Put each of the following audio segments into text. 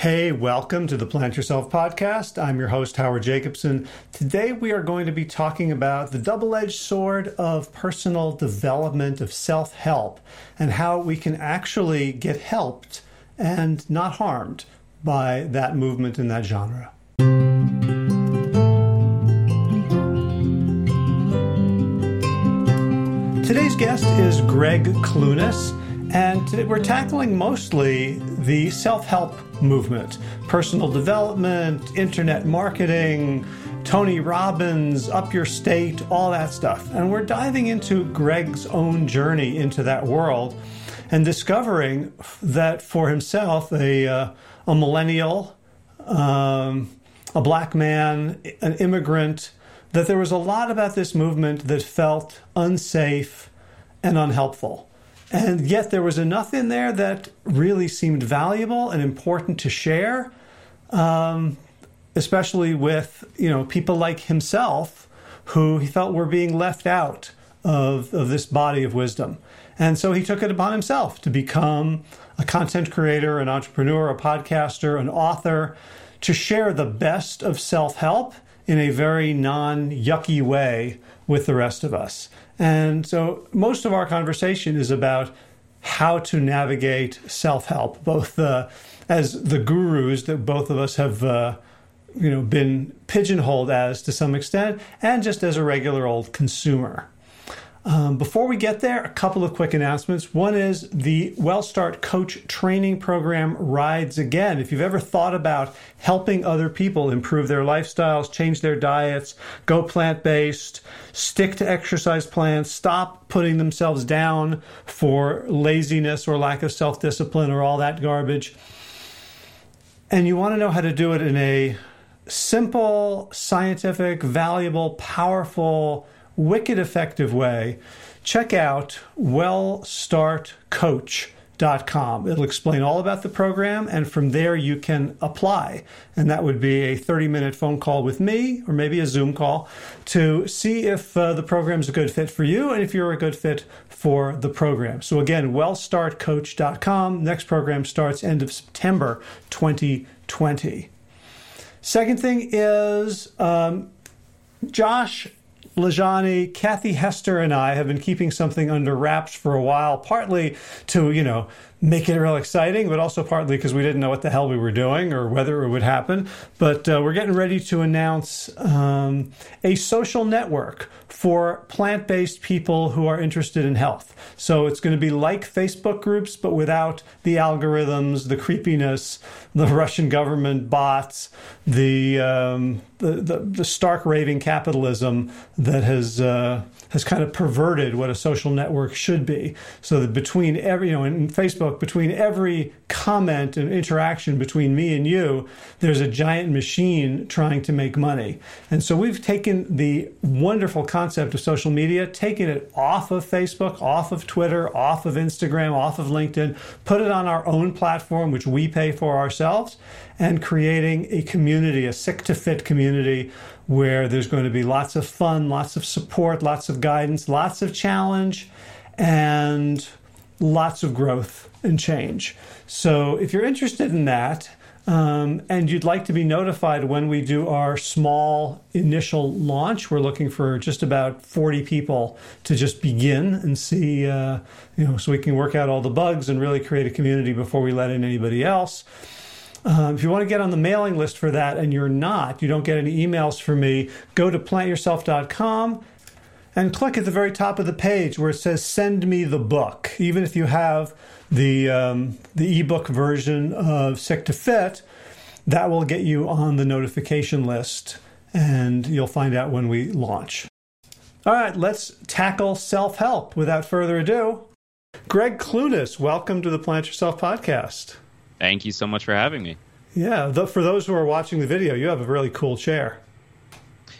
Hey, welcome to the Plant Yourself podcast. I'm your host, Howard Jacobson. Today we are going to be talking about the double edged sword of personal development, of self help, and how we can actually get helped and not harmed by that movement in that genre. Today's guest is Gregg Clunis. And today we're tackling mostly the self help movement, personal development, internet marketing, Tony Robbins, Up Your State, all that stuff. And we're diving into Gregg's own journey into that world and discovering that for himself, a, uh, a millennial, um, a black man, an immigrant, that there was a lot about this movement that felt unsafe and unhelpful. And yet there was enough in there that really seemed valuable and important to share, um, especially with you know people like himself who he felt were being left out of, of this body of wisdom. And so he took it upon himself to become a content creator, an entrepreneur, a podcaster, an author, to share the best of self help in a very non yucky way with the rest of us. And so most of our conversation is about how to navigate self help, both uh, as the gurus that both of us have. Uh, you know, been pigeonholed as to some extent, and just as a regular old consumer. Um, before we get there, a couple of quick announcements. One is the WellStart Coach Training Program rides again. If you've ever thought about helping other people improve their lifestyles, change their diets, go plant based, stick to exercise plans, stop putting themselves down for laziness or lack of self discipline or all that garbage, and you want to know how to do it in a simple, scientific, valuable, powerful, wicked effective way, check out wellstartcoach.com. It'll explain all about the program, and from there you can apply. And that would be a 30 minute phone call with me, or maybe a Zoom call, to see if uh, the program's a good fit for you and if you're a good fit for the program. So, again, wellstartcoach.com. Next program starts end of September 2020. Second thing is um, Josh LaJaunie, Kathy Hester, and I have been keeping something under wraps for a while, partly to, you know, make it real exciting, but also partly because we didn't know what the hell we were doing or whether it would happen. But uh, we're getting ready to announce um, a social network for plant based people who are interested in health. So it's going to be like Facebook groups, but without the algorithms, the creepiness, the Russian government bots, the, um, the, the, the, stark raving capitalism that has. Uh, has kind of perverted what a social network should be. So that between every, you know, in Facebook, between every comment and interaction between me and you, there's a giant machine trying to make money. And so we've taken the wonderful concept of social media, taken it off of Facebook, off of Twitter, off of Instagram, off of LinkedIn, put it on our own platform, which we pay for ourselves, and creating a community, a sick to fit community where there's going to be lots of fun, lots of support, lots of guidance, lots of challenge, and lots of growth and change. So if you're interested in that, um, and you'd like to be notified when we do our small initial launch. We're looking for just about 40 people to just begin and see, uh, you know, so we can work out all the bugs and really create a community before we let in anybody else. Um, if you want to get on the mailing list for that and you're not, you don't get any emails from me, go to plantyourself.com and click at the very top of the page where it says send me the book. Even if you have the, um, the ebook version of Sick to Fit, that will get you on the notification list and you'll find out when we launch. All right, let's tackle self help without further ado. Gregg Clunis, welcome to the Plant Yourself podcast. Thank you so much for having me. Yeah, the, for those who are watching the video, you have a really cool chair.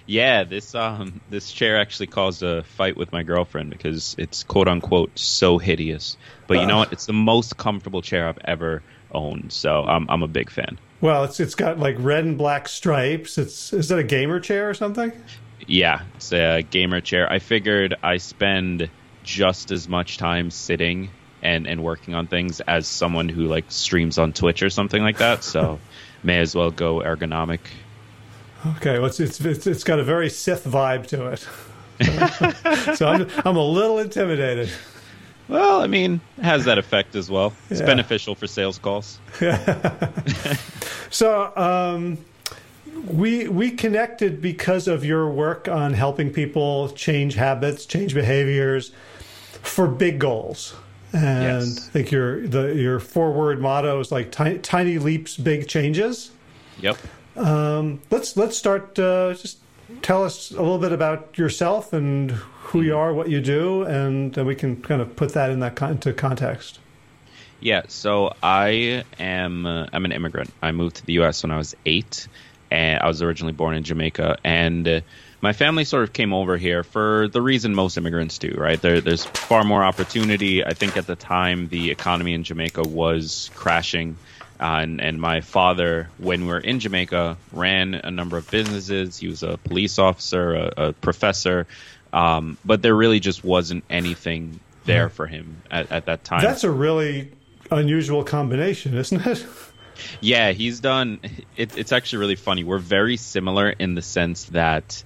Yeah, this um this chair actually caused a fight with my girlfriend because it's quote unquote so hideous. But you uh, know what? It's the most comfortable chair I've ever owned, so I'm I'm a big fan. Well, it's it's got like red and black stripes. It's is that a gamer chair or something? Yeah, it's a gamer chair. I figured I spend just as much time sitting and and working on things as someone who like streams on Twitch or something like that. So may as well go ergonomic. Okay, well, it's, it's it's got a very Sith vibe to it. so I'm I'm a little intimidated. Well, I mean, it has that effect as well. It's yeah. beneficial for sales calls. so, um, we we connected because of your work on helping people change habits, change behaviors for big goals. And yes. I think your the your forward motto is like tiny, tiny leaps, big changes. Yep. Um, let's let's start. Uh, just tell us a little bit about yourself and who you are, what you do, and then we can kind of put that in that con- into context. Yeah. So I am uh, I'm an immigrant. I moved to the U.S. when I was eight, and I was originally born in Jamaica, and. Uh, my family sort of came over here for the reason most immigrants do, right? There, there's far more opportunity. I think at the time the economy in Jamaica was crashing. Uh, and, and my father, when we were in Jamaica, ran a number of businesses. He was a police officer, a, a professor, um, but there really just wasn't anything there hmm. for him at, at that time. That's a really unusual combination, isn't it? Yeah, he's done. It, it's actually really funny. We're very similar in the sense that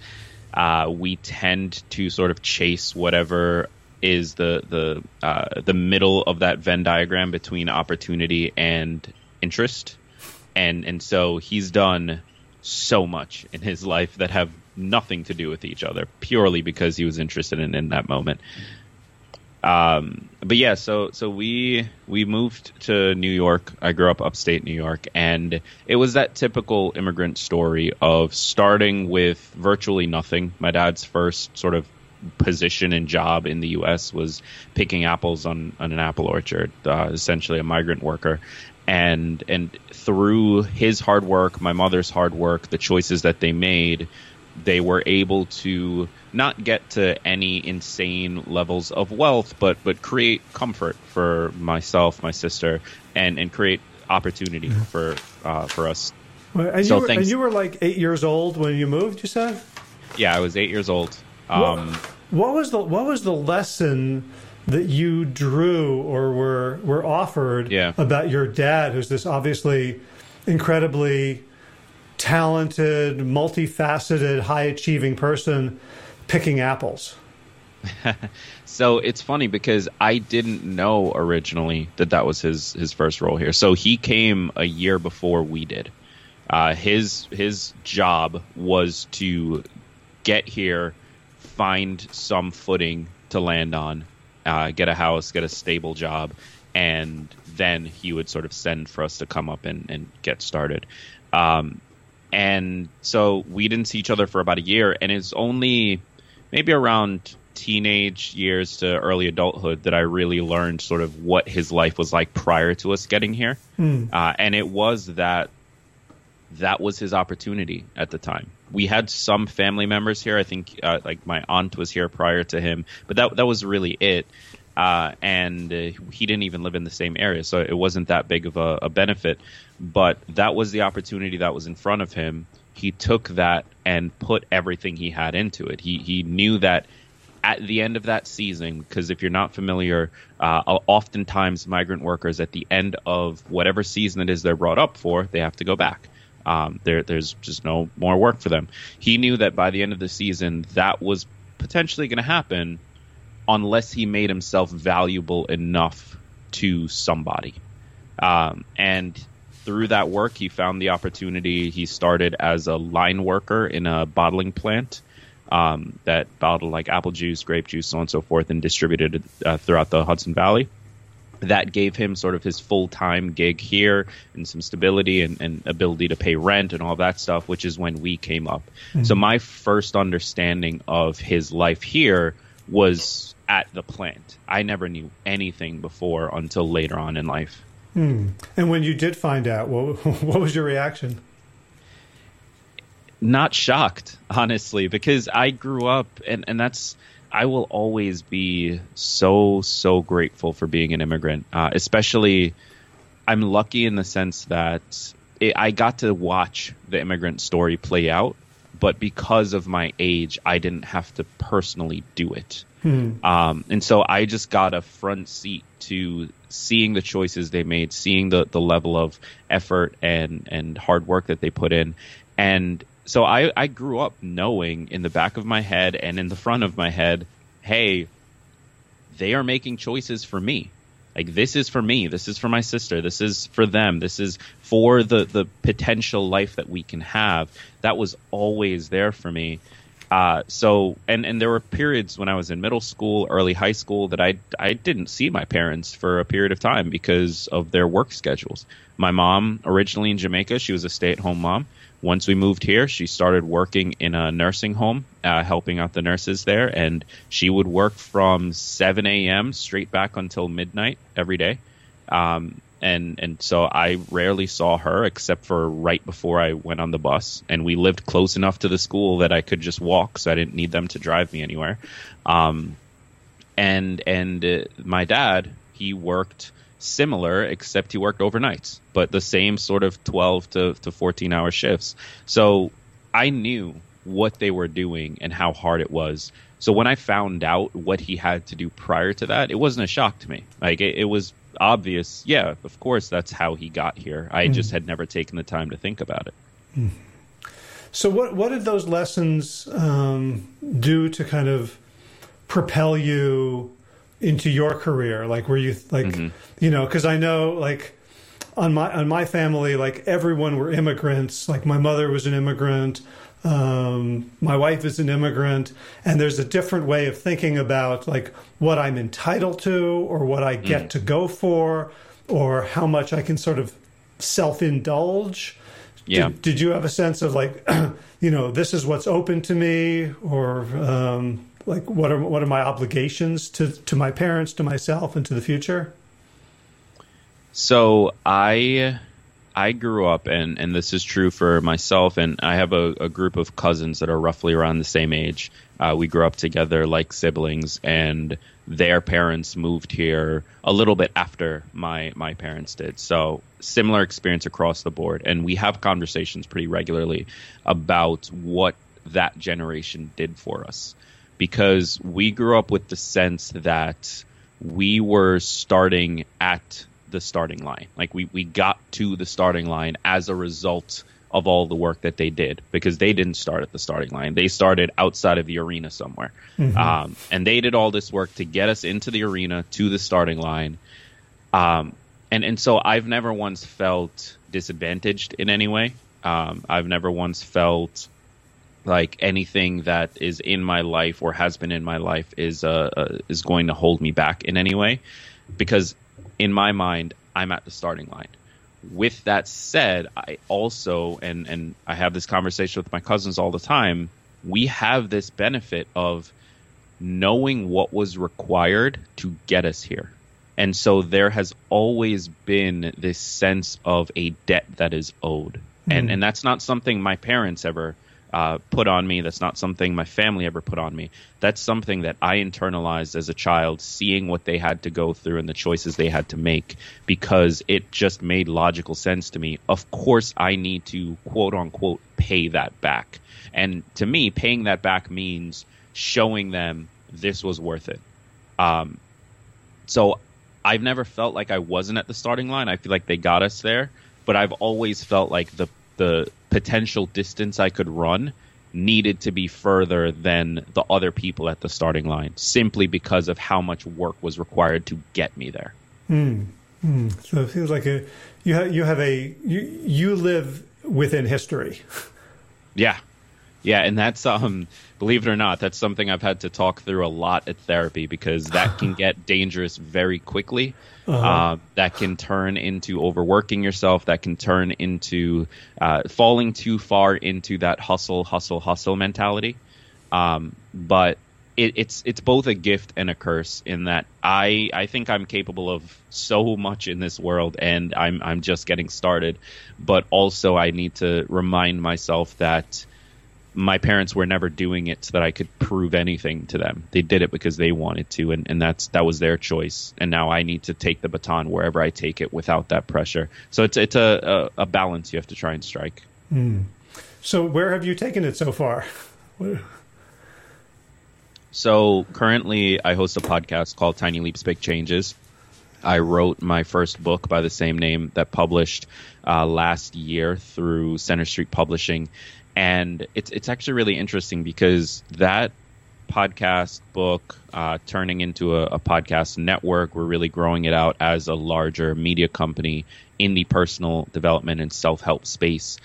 uh, we tend to sort of chase whatever is the the uh, the middle of that Venn diagram between opportunity and interest, and and so he's done so much in his life that have nothing to do with each other purely because he was interested in in that moment. Um, but yeah, so so we we moved to New York. I grew up upstate New York, and it was that typical immigrant story of starting with virtually nothing. My dad's first sort of position and job in the U.S. was picking apples on, on an apple orchard, uh, essentially a migrant worker. And and through his hard work, my mother's hard work, the choices that they made, they were able to not get to any insane levels of wealth, but but create comfort for myself, my sister, and and create opportunity for uh, for us. and, so you were, and you were like eight years old when you moved. You said. Yeah, I was eight years old. Um, what, what was the what was the lesson that you drew or were were offered yeah. about your dad, who's this obviously incredibly talented, multifaceted, high achieving person picking apples? so it's funny because I didn't know originally that that was his his first role here. So he came a year before we did. Uh, his his job was to get here, find some footing to land on, uh, get a house, get a stable job, and then he would sort of send for us to come up and, and get started. Um, and so we didn't see each other for about a year, and it's only maybe around teenage years to early adulthood that I really learned sort of what his life was like prior to us getting here. Hmm. Uh, and it was that that was his opportunity at the time. We had some family members here. I think uh, like my aunt was here prior to him, but that that was really it. Uh, and uh, he didn't even live in the same area, so it wasn't that big of a, a benefit. But that was the opportunity that was in front of him. He took that and put everything he had into it. He he knew that at the end of that season, because if you're not familiar, uh, oftentimes migrant workers at the end of whatever season it is they're brought up for, they have to go back. Um, there, there's just no more work for them. He knew that by the end of the season, that was potentially going to happen unless he made himself valuable enough to somebody. Um, and through that work, he found the opportunity. He started as a line worker in a bottling plant um, that bottled like apple juice, grape juice, so on and so forth, and distributed uh, throughout the Hudson Valley. That gave him sort of his full time gig here and some stability and, and, ability to pay rent and all that stuff, which is when we came up. Mm-hmm. So, my first understanding of his life here was at the plant. I never knew anything before until later on in life. Hmm. And when you did find out, what, what was your reaction? Not shocked, honestly, because I grew up, and, and that's, I will always be so, so grateful for being an immigrant, uh, especially. I'm lucky in the sense that it, I got to watch the immigrant story play out but because of my age, I didn't have to personally do it. Hmm. Um, and so I just got a front seat to seeing the choices they made, seeing the, the level of effort and, and hard work that they put in. And so I, I grew up knowing in the back of my head and in the front of my head, hey, they are making choices for me. Like this is for me. This is for my sister. This is for them. This is for the the potential life that we can have. That was always there for me. Uh, so and and there were periods when I was in middle school, early high school that I I didn't see my parents for a period of time because of their work schedules. My mom originally in Jamaica, she was a stay at home mom. Once we moved here, she started working in a nursing home, uh, helping out the nurses there, and she would work from 7 a.m. straight back until midnight every day. Um, and and so I rarely saw her except for right before I went on the bus. And we lived close enough to the school that I could just walk, so I didn't need them to drive me anywhere. Um, and and uh, my dad, he worked similar, except he worked overnights, but the same sort of 12 to, to 14 hour shifts. So I knew what they were doing and how hard it was. So when I found out what he had to do prior to that, it wasn't a shock to me. Like it, it was obvious. Yeah, of course, that's how he got here. I mm. just had never taken the time to think about it. Mm. So what what did those lessons um, do to kind of propel you into your career? Like, were you like, mm-hmm. you know, because I know like on my on my family, like everyone were immigrants. Like my mother was an immigrant. Um, my wife is an immigrant, and there's a different way of thinking about like what I'm entitled to, or what I get mm. to go for, or how much I can sort of self indulge. Yeah. Did, did, you have a sense of like, you know, this is what's open to me, or um, like what are what are my obligations to to my parents, to myself, and to the future? So I I grew up, and and this is true for myself, and I have a, a group of cousins that are roughly around the same age. Uh, we grew up together like siblings, and their parents moved here a little bit after my my parents did. So similar experience across the board, and we have conversations pretty regularly about what that generation did for us because we grew up with the sense that we were starting at the starting line. Like we, we got to the starting line as a result of all the work that they did because they didn't start at the starting line. They started outside of the arena somewhere. Mm-hmm. Um, and they did all this work to get us into the arena to the starting line. Um, and, and so I've never once felt disadvantaged in any way. Um, I've never once felt like anything that is in my life or has been in my life is uh, uh, is going to hold me back in any way because in my mind I'm at the starting line. With that said, I also and and I have this conversation with my cousins all the time. We have this benefit of knowing what was required to get us here. And so there has always been this sense of a debt that is owed. Mm. And and that's not something my parents ever uh, put on me. That's not something my family ever put on me. That's something that I internalized as a child, seeing what they had to go through and the choices they had to make, because it just made logical sense to me. Of course, I need to quote unquote pay that back. And to me, paying that back means showing them this was worth it. Um, so I've never felt like I wasn't at the starting line. I feel like they got us there, but I've always felt like the the potential distance I could run needed to be further than the other people at the starting line simply because of how much work was required to get me there. Mm. Mm. So it feels like a you have you have a you you live within history. Yeah, yeah, and that's um, believe it or not, that's something I've had to talk through a lot at therapy because that can get dangerous very quickly. Uh-huh. Uh, that can turn into overworking yourself. That can turn into uh, falling too far into that hustle, hustle, hustle mentality. Um, but it, it's it's both a gift and a curse in that I I think I'm capable of so much in this world and I'm I'm just getting started, but also I need to remind myself that my parents were never doing it so that I could prove anything to them. They did it because they wanted to, and, and that's that was their choice. And now I need to take the baton wherever I take it without that pressure. So it's it's a a, a balance you have to try and strike. Mm. So, where have you taken it so far? So, currently, I host a podcast called Tiny Leaps, Big Changes. I wrote my first book by the same name that published uh, last year through Center Street Publishing, and it's it's actually really interesting because that podcast book uh, turning into a, a, podcast network. We're really growing it out as a larger media company in the personal development and self help space.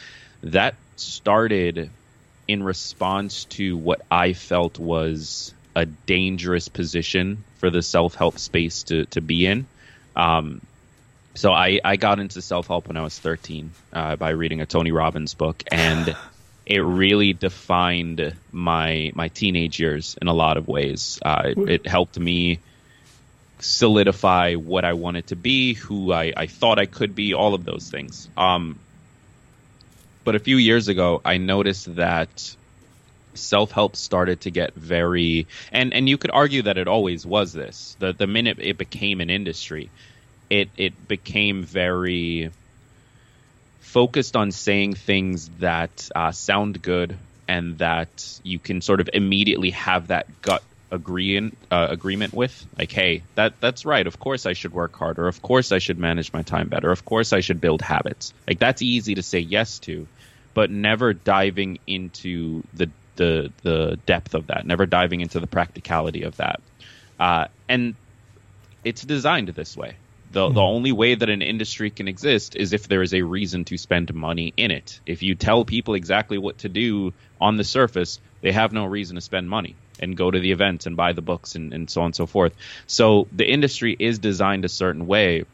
That started in response to what I felt was a dangerous position for the self help space to, to be in. Um, so I, I got into self help when I was 13 uh, by reading a Tony Robbins book, and it really defined my my teenage years in a lot of ways. Uh, it, it, helped me solidify what I wanted to be, who I, I thought I could be, all of those things. Um, but a few years ago, I noticed that self help started to get very and and you could argue that it always was this. The the minute it became an industry, it it became very focused on saying things that uh, sound good and that you can sort of immediately have that gut agreeing uh, agreement with. Like hey that that's right. Of course i should work harder. Of course i should manage my time better. Of course i should build habits. Like that's easy to say yes to but never diving into the the the depth of that never diving into the practicality of that. Uh, and it's designed this way the, mm-hmm. the only way that an industry can exist is if there is a reason to spend money in it. If you tell people exactly what to do on the surface, they have no reason to spend money and go to the events and buy the books and, and so on and so forth. So the industry is designed a certain way.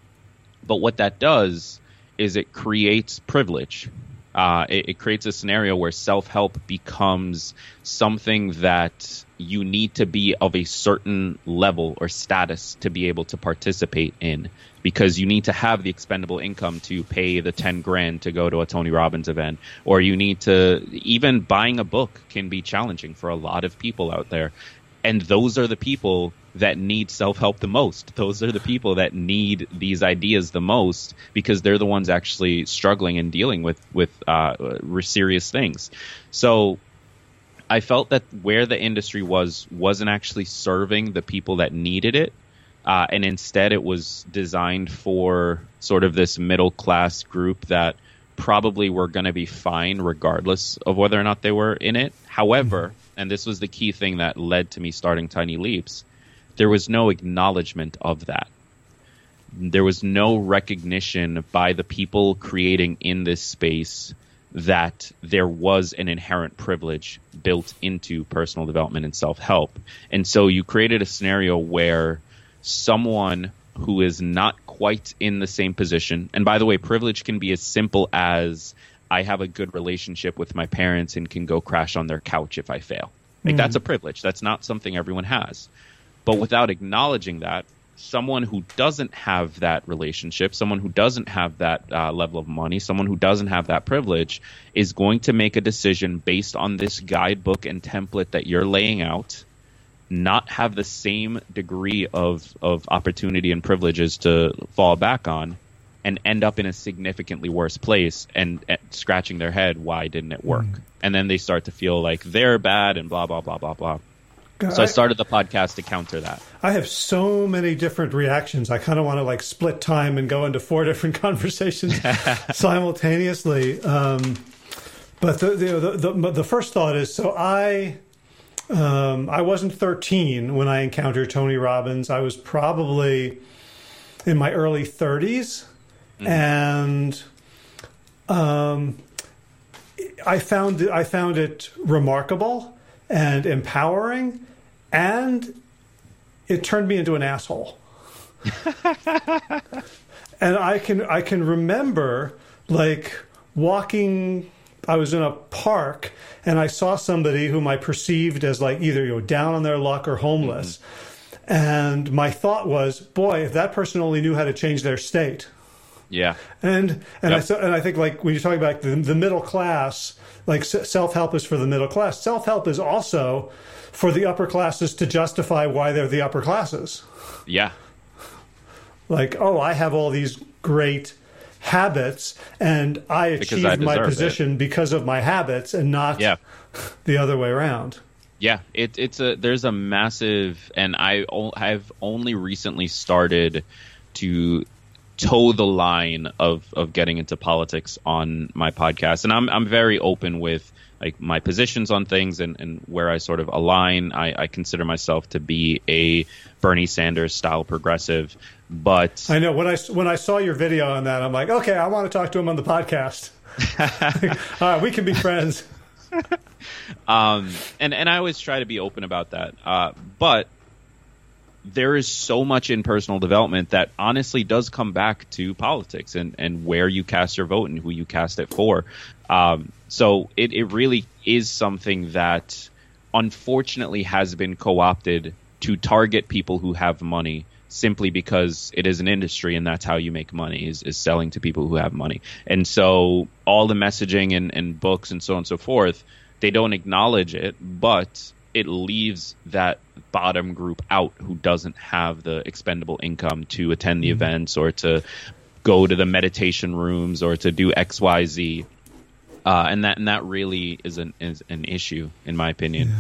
But what that does is it creates privilege. Uh, it, it creates a scenario where self help becomes something that you need to be of a certain level or status to be able to participate in because you need to have the expendable income to pay the 10 grand to go to a Tony Robbins event or you need to even buying a book can be challenging for a lot of people out there. And those are the people that need self-help the most those are the people that need these ideas the most because they're the ones actually struggling and dealing with with uh, serious things so I felt that where the industry was wasn't actually serving the people that needed it, uh, and instead it was designed for sort of this middle class group that probably were going to be fine regardless of whether or not they were in it. However, and this was the key thing that led to me starting Tiny Leaps, there was no acknowledgement of that. There was no recognition by the people creating in this space that there was an inherent privilege built into personal development and self help. And so you created a scenario where someone who is not quite in the same position, and by the way, privilege can be as simple as I have a good relationship with my parents and can go crash on their couch if I fail. Like mm. that's a privilege. That's not something everyone has. But without acknowledging that, someone who doesn't have that relationship, someone who doesn't have that uh, level of money, someone who doesn't have that privilege, is going to make a decision based on this guidebook and template that you're laying out, not have the same degree of, of opportunity and privileges to fall back on, and end up in a significantly worse place and, and scratching their head, why didn't it work? Mm. And then they start to feel like they're bad and blah, blah, blah, blah, blah. So I started the podcast to counter that. I have so many different reactions. I kind of want to like split time and go into four different conversations simultaneously. Um, but the, the, the, the, first thought is so I. Um, I wasn't 13 when I encountered Tony Robbins. I was probably in my early 30s. Mm-hmm. And um, I found I found it remarkable and empowering, and it turned me into an asshole. and I can I can remember like walking I was in a park and I saw somebody whom I perceived as like either you know down on their luck or homeless. Mm-hmm. And my thought was, boy, if that person only knew how to change their state. Yeah. And and yep. I and I think like when you're talking about the, the middle class, like self help is for the middle class. Self help is also for the upper classes to justify why they're the upper classes. Yeah. Like, oh, I have all these great habits, and I achieved I my position it. because of my habits and not Yeah. the other way around. Yeah, it, it's a there's a massive, and I o- have only recently started to toe the line of of getting into politics on my podcast, and I'm I'm very open with like my positions on things and, and where I sort of align. I, I consider myself to be a Bernie Sanders style progressive, but I know when I when I saw your video on that, I'm like, okay, I want to talk to him on the podcast. All right, we can be friends. um, and and I always try to be open about that. Uh, but there is so much in personal development that honestly does come back to politics and and where you cast your vote and who you cast it for. Um, so it it really is something that unfortunately has been co-opted to target people who have money simply because it is an industry and that's how you make money is, is selling to people who have money. And so all the messaging and, and books and so on and so forth, they don't acknowledge it, but it leaves that bottom group out who doesn't have the expendable income to attend the events or to go to the meditation rooms or to do XYZ. Uh, and that and that really is an is an issue in my opinion.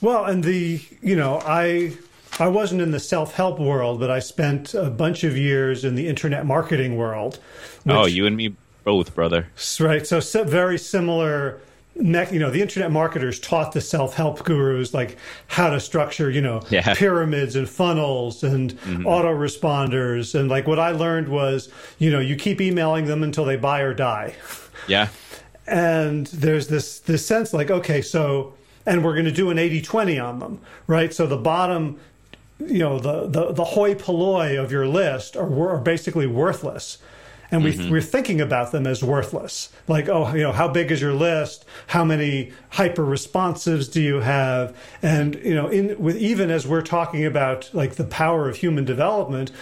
Well, and the you know I I wasn't in the self help world, but I spent a bunch of years in the internet marketing world. oh, you and me both, brother. Right. So, so very similar. You know, the internet marketers taught the self help gurus like how to structure, you know, Yeah. pyramids and funnels and mm-hmm. autoresponders. And like what I learned was, you know, you keep emailing them until they buy or die. Yeah. and there's this this sense like okay so and we're going to do an 80-20 on them right so the bottom you know the the, the hoi polloi of your list are, are basically worthless and we, we're thinking about them as worthless like oh you know how big is your list how many hyper responsives do you have and you know in with even as we're talking about like the power of human development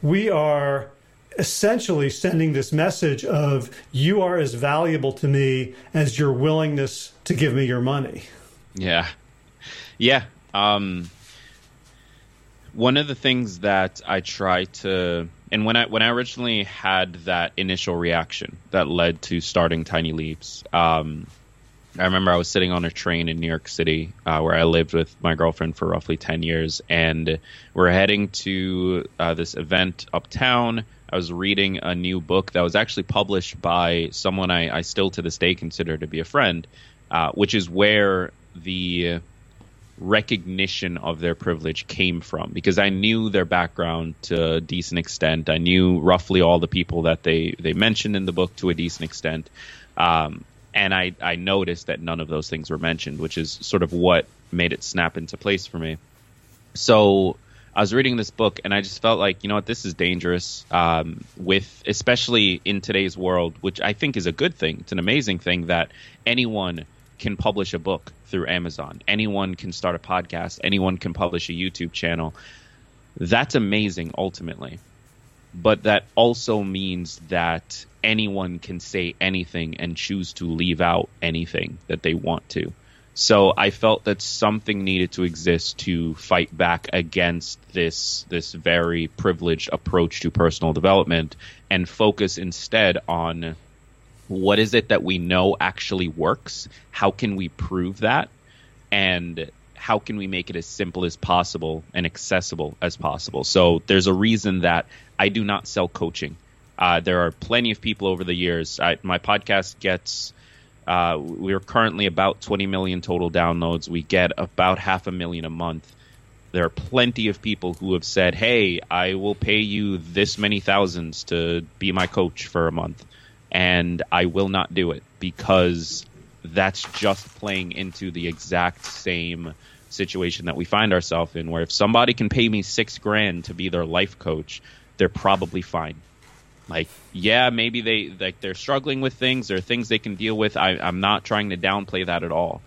we are essentially sending this message of you are as valuable to me as your willingness to give me your money. Yeah. Yeah. Um, one of the things that I try to and when I when I originally had that initial reaction that led to starting Tiny Leaps, um, I remember I was sitting on a train in New York City uh, where I lived with my girlfriend for roughly 10 years, and we're heading to uh, this event uptown. I was reading a new book that was actually published by someone I, I still to this day consider to be a friend, uh, which is where the recognition of their privilege came from because I knew their background to a decent extent. I knew roughly all the people that they, they mentioned in the book to a decent extent. Um, and I, I noticed that none of those things were mentioned, which is sort of what made it snap into place for me. So I was reading this book and I just felt like, you know what, this is dangerous. Um, with especially in today's world, which I think is a good thing. It's an amazing thing that anyone can publish a book through Amazon. Anyone can start a podcast. Anyone can publish a YouTube channel. That's amazing ultimately. But that also means that anyone can say anything and choose to leave out anything that they want to. So I felt that something needed to exist to fight back against this this very privileged approach to personal development and focus instead on what is it that we know actually works? How can we prove that? And how can we make it as simple as possible and accessible as possible? So there's a reason that I do not sell coaching. Uh, there are plenty of people over the years. I, my podcast gets uh, we're currently about 20 million total downloads. We get about half a million a month. There are plenty of people who have said, "Hey, I will pay you this many thousands to be my coach for a month," and I will not do it because that's just playing into the exact same situation that we find ourselves in. Where if somebody can pay me six grand to be their life coach, they're probably fine. Like yeah maybe they like they're struggling with things are things they can deal with. I, i'm not trying to downplay that at all.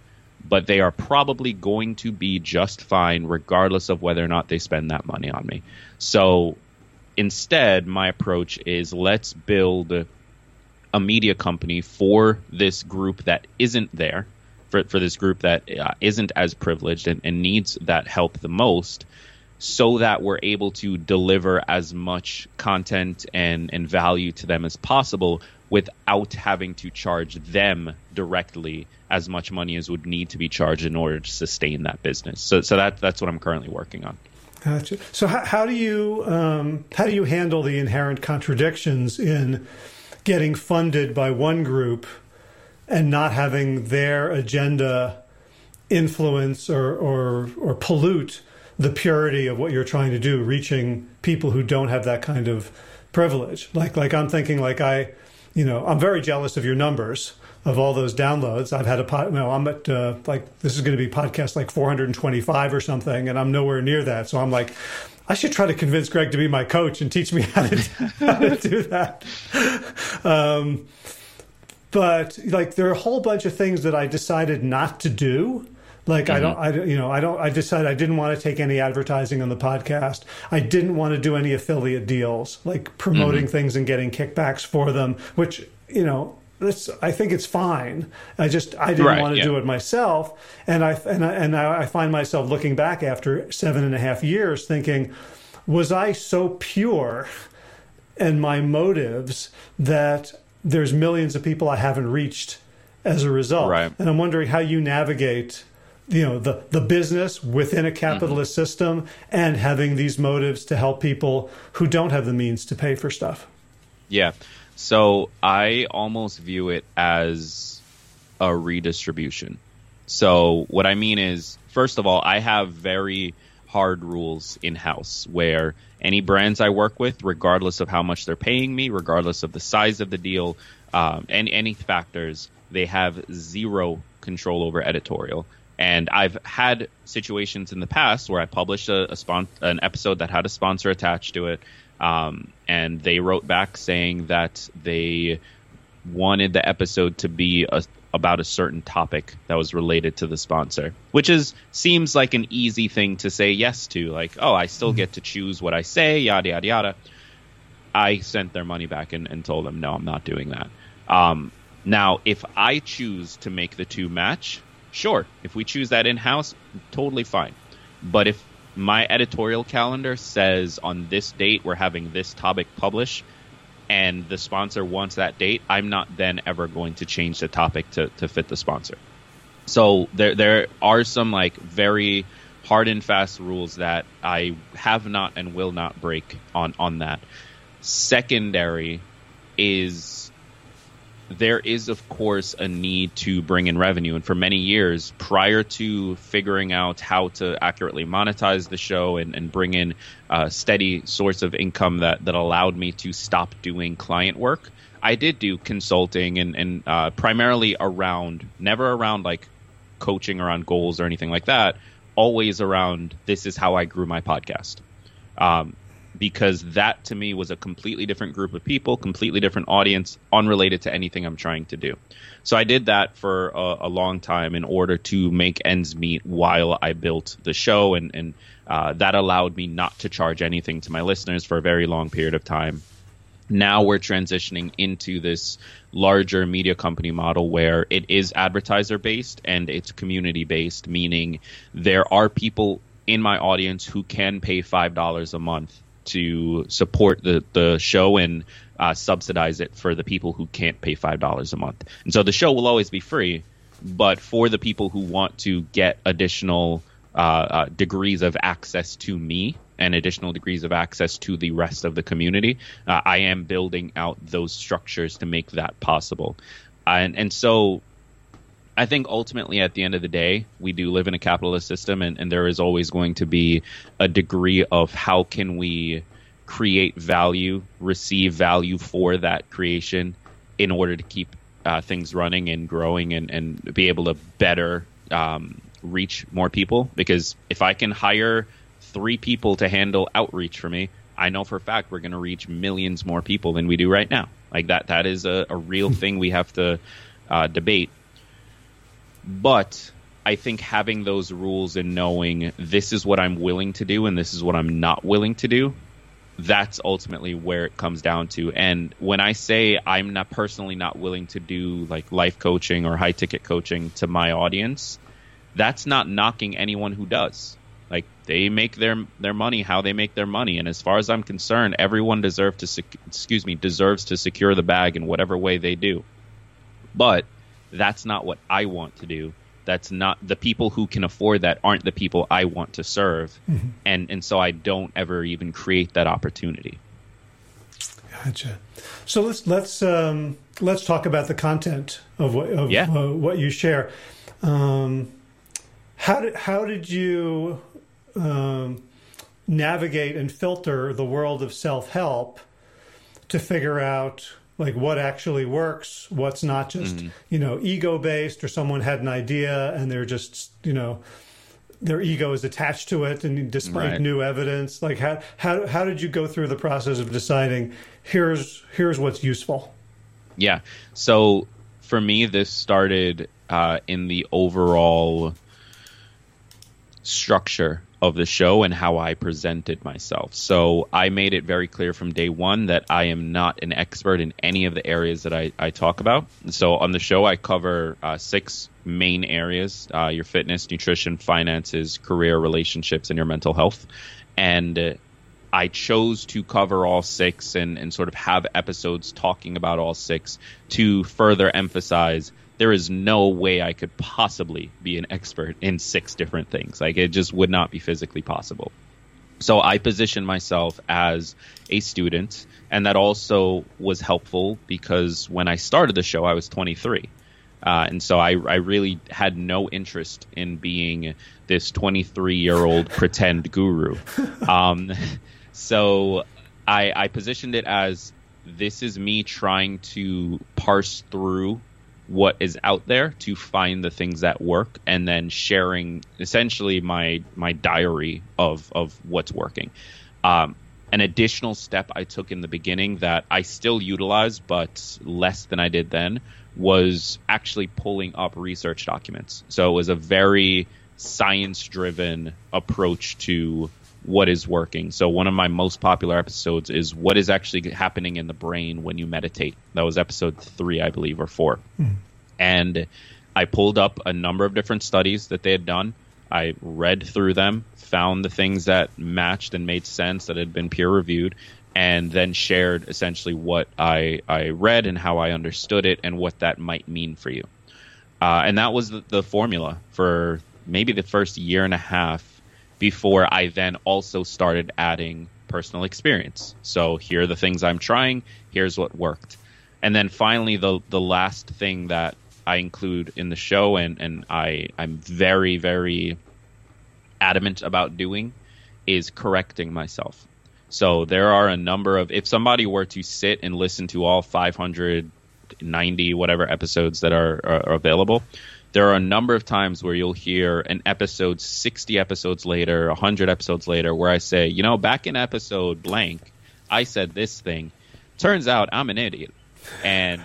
But they are probably going to be just fine regardless of whether or not they spend that money on me. So instead my approach is let's build a media company for this group that isn't there for, for this group that uh, isn't as privileged and, and needs that help the most so that we're able to deliver as much content and, and value to them as possible without having to charge them directly as much money as would need to be charged in order to sustain that business. So, so that, that's what I'm currently working on. Gotcha. So how, how do you um, how do you handle the inherent contradictions in getting funded by one group and not having their agenda influence or, or or pollute the purity of what you're trying to do, reaching people who don't have that kind of privilege? Like like I'm thinking like I, you know, I'm very jealous of your numbers of all those downloads. I've had a pod, I'm at uh, like this is going to be podcast like 425 or something, and I'm nowhere near that. So I'm like, I should try to convince Gregg to be my coach and teach me how to, how to do that. Um, but like there are a whole bunch of things that I decided not to do. Like mm-hmm. I don't, I you know, I don't. I decided I didn't want to take any advertising on the podcast. I didn't want to do any affiliate deals, like promoting mm-hmm. things and getting kickbacks for them. Which you know, I think it's fine. I just I didn't right, want to yeah. do it myself, and I and I, and I find myself looking back after seven and a half years, thinking, was I so pure in my motives that there's millions of people I haven't reached as a result? Right. And I'm wondering how you navigate. You know the the business within a capitalist mm-hmm. system, and having these motives to help people who don't have the means to pay for stuff. Yeah, so I almost view it as a redistribution. So what I mean is, first of all, I have very hard rules in house where any brands I work with, regardless of how much they're paying me, regardless of the size of the deal, um, and any factors, they have zero control over editorial. And I've had situations in the past where I published a, a spon- an episode that had a sponsor attached to it, um, and they wrote back saying that they wanted the episode to be a, about a certain topic that was related to the sponsor, which is seems like an easy thing to say yes to. Like, oh, I still mm-hmm. get to choose what I say, yada yada yada. I sent their money back and, and told them, no, I'm not doing that. Um, now, if I choose to make the two match, sure. If we choose that in house, totally fine. But if my editorial calendar says on this date we're having this topic published and the sponsor wants that date, I'm not then ever going to change the topic to, to fit the sponsor. So there there are some like very hard and fast rules that I have not and will not break on on that. Secondary is there is, of course, a need to bring in revenue. And for many years, prior to figuring out how to accurately monetize the show and, and bring in a steady source of income that, that allowed me to stop doing client work, I did do consulting and, and uh, primarily around, never around like coaching around goals or anything like that, always around this is how I grew my podcast. Um, because that to me was a completely different group of people, completely different audience, unrelated to anything I'm trying to do. So I did that for a, a long time in order to make ends meet while I built the show, and, and uh, that allowed me not to charge anything to my listeners for a very long period of time. Now we're transitioning into this larger media company model where it is advertiser based and it's community based, meaning there are people in my audience who can pay $5 a month to support the, the show and uh, subsidize it for the people who can't pay five dollars a month. And so the show will always be free, but for the people who want to get additional uh, uh, degrees of access to me and additional degrees of access to the rest of the community, uh, I am building out those structures to make that possible. and and so I think ultimately, at the end of the day, we do live in a capitalist system, and, and there is always going to be a degree of how can we create value, receive value for that creation in order to keep uh, things running and growing and, and be able to better um, reach more people. Because if I can hire three people to handle outreach for me, I know for a fact we're going to reach millions more people than we do right now. Like that, that is a, a real thing we have to uh, debate. But I think having those rules and knowing this is what I'm willing to do and this is what I'm not willing to do, that's ultimately where it comes down to. And when I say I'm not personally not willing to do like life coaching or high ticket coaching to my audience, that's not knocking anyone who does. Like they make their their money how they make their money, and as far as I'm concerned, everyone deserves to sec- excuse me deserves to secure the bag in whatever way they do. But that's not what I want to do. That's not the people who can afford that aren't the people I want to serve, mm-hmm. and and so I don't ever even create that opportunity. Gotcha. So let's let's um, let's talk about the content of what of yeah. uh, what you share. Um, how did how did you um, navigate and filter the world of self help to figure out like what actually works, what's not just mm-hmm. you know ego based, or someone had an idea and they're just you know their ego is attached to it, and despite right. new evidence, like how how how did you go through the process of deciding here's here's what's useful? Yeah, so for me, this started uh, in the overall structure of the show and how I presented myself. So I made it very clear from day one that I am not an expert in any of the areas that I, I talk about. So on the show, I cover uh, six main areas uh, your fitness, nutrition, finances, career, relationships, and your mental health. And uh, I chose to cover all six and, and sort of have episodes talking about all six to further emphasize there is no way I could possibly be an expert in six different things. Like it just would not be physically possible. So I positioned myself as a student, and that also was helpful because when I started the show, I was 23. Uh, and so I, I really had no interest in being this 23 year old pretend guru. Um, so I, I positioned it as this is me trying to parse through what is out there to find the things that work and then sharing essentially my my diary of of what's working. Um, an additional step i took in the beginning that i still utilize but less than i did then was actually pulling up research documents. So it was a very science driven approach to what is working. So one of my most popular episodes is what is actually happening in the brain when you meditate. That was episode three, I believe, or 4 mm. And I pulled up a number of different studies that they had done. I read through them, found the things that matched and made sense that had been peer reviewed, and then shared essentially what I, I read and how I understood it and what that might mean for you. Uh, and that was the, the formula for maybe the first year and a half before I then also started adding personal experience. So here are the things I'm trying, here's what worked. And then finally the the last thing that I include in the show and, and I, I'm very, very adamant about doing is correcting myself. So there are a number of if somebody were to sit and listen to all 590 whatever episodes that are, are available, there are a number of times where you'll hear an episode 60 episodes later 100 episodes later where i say you know back in episode blank i said this thing. Turns out i'm an idiot. And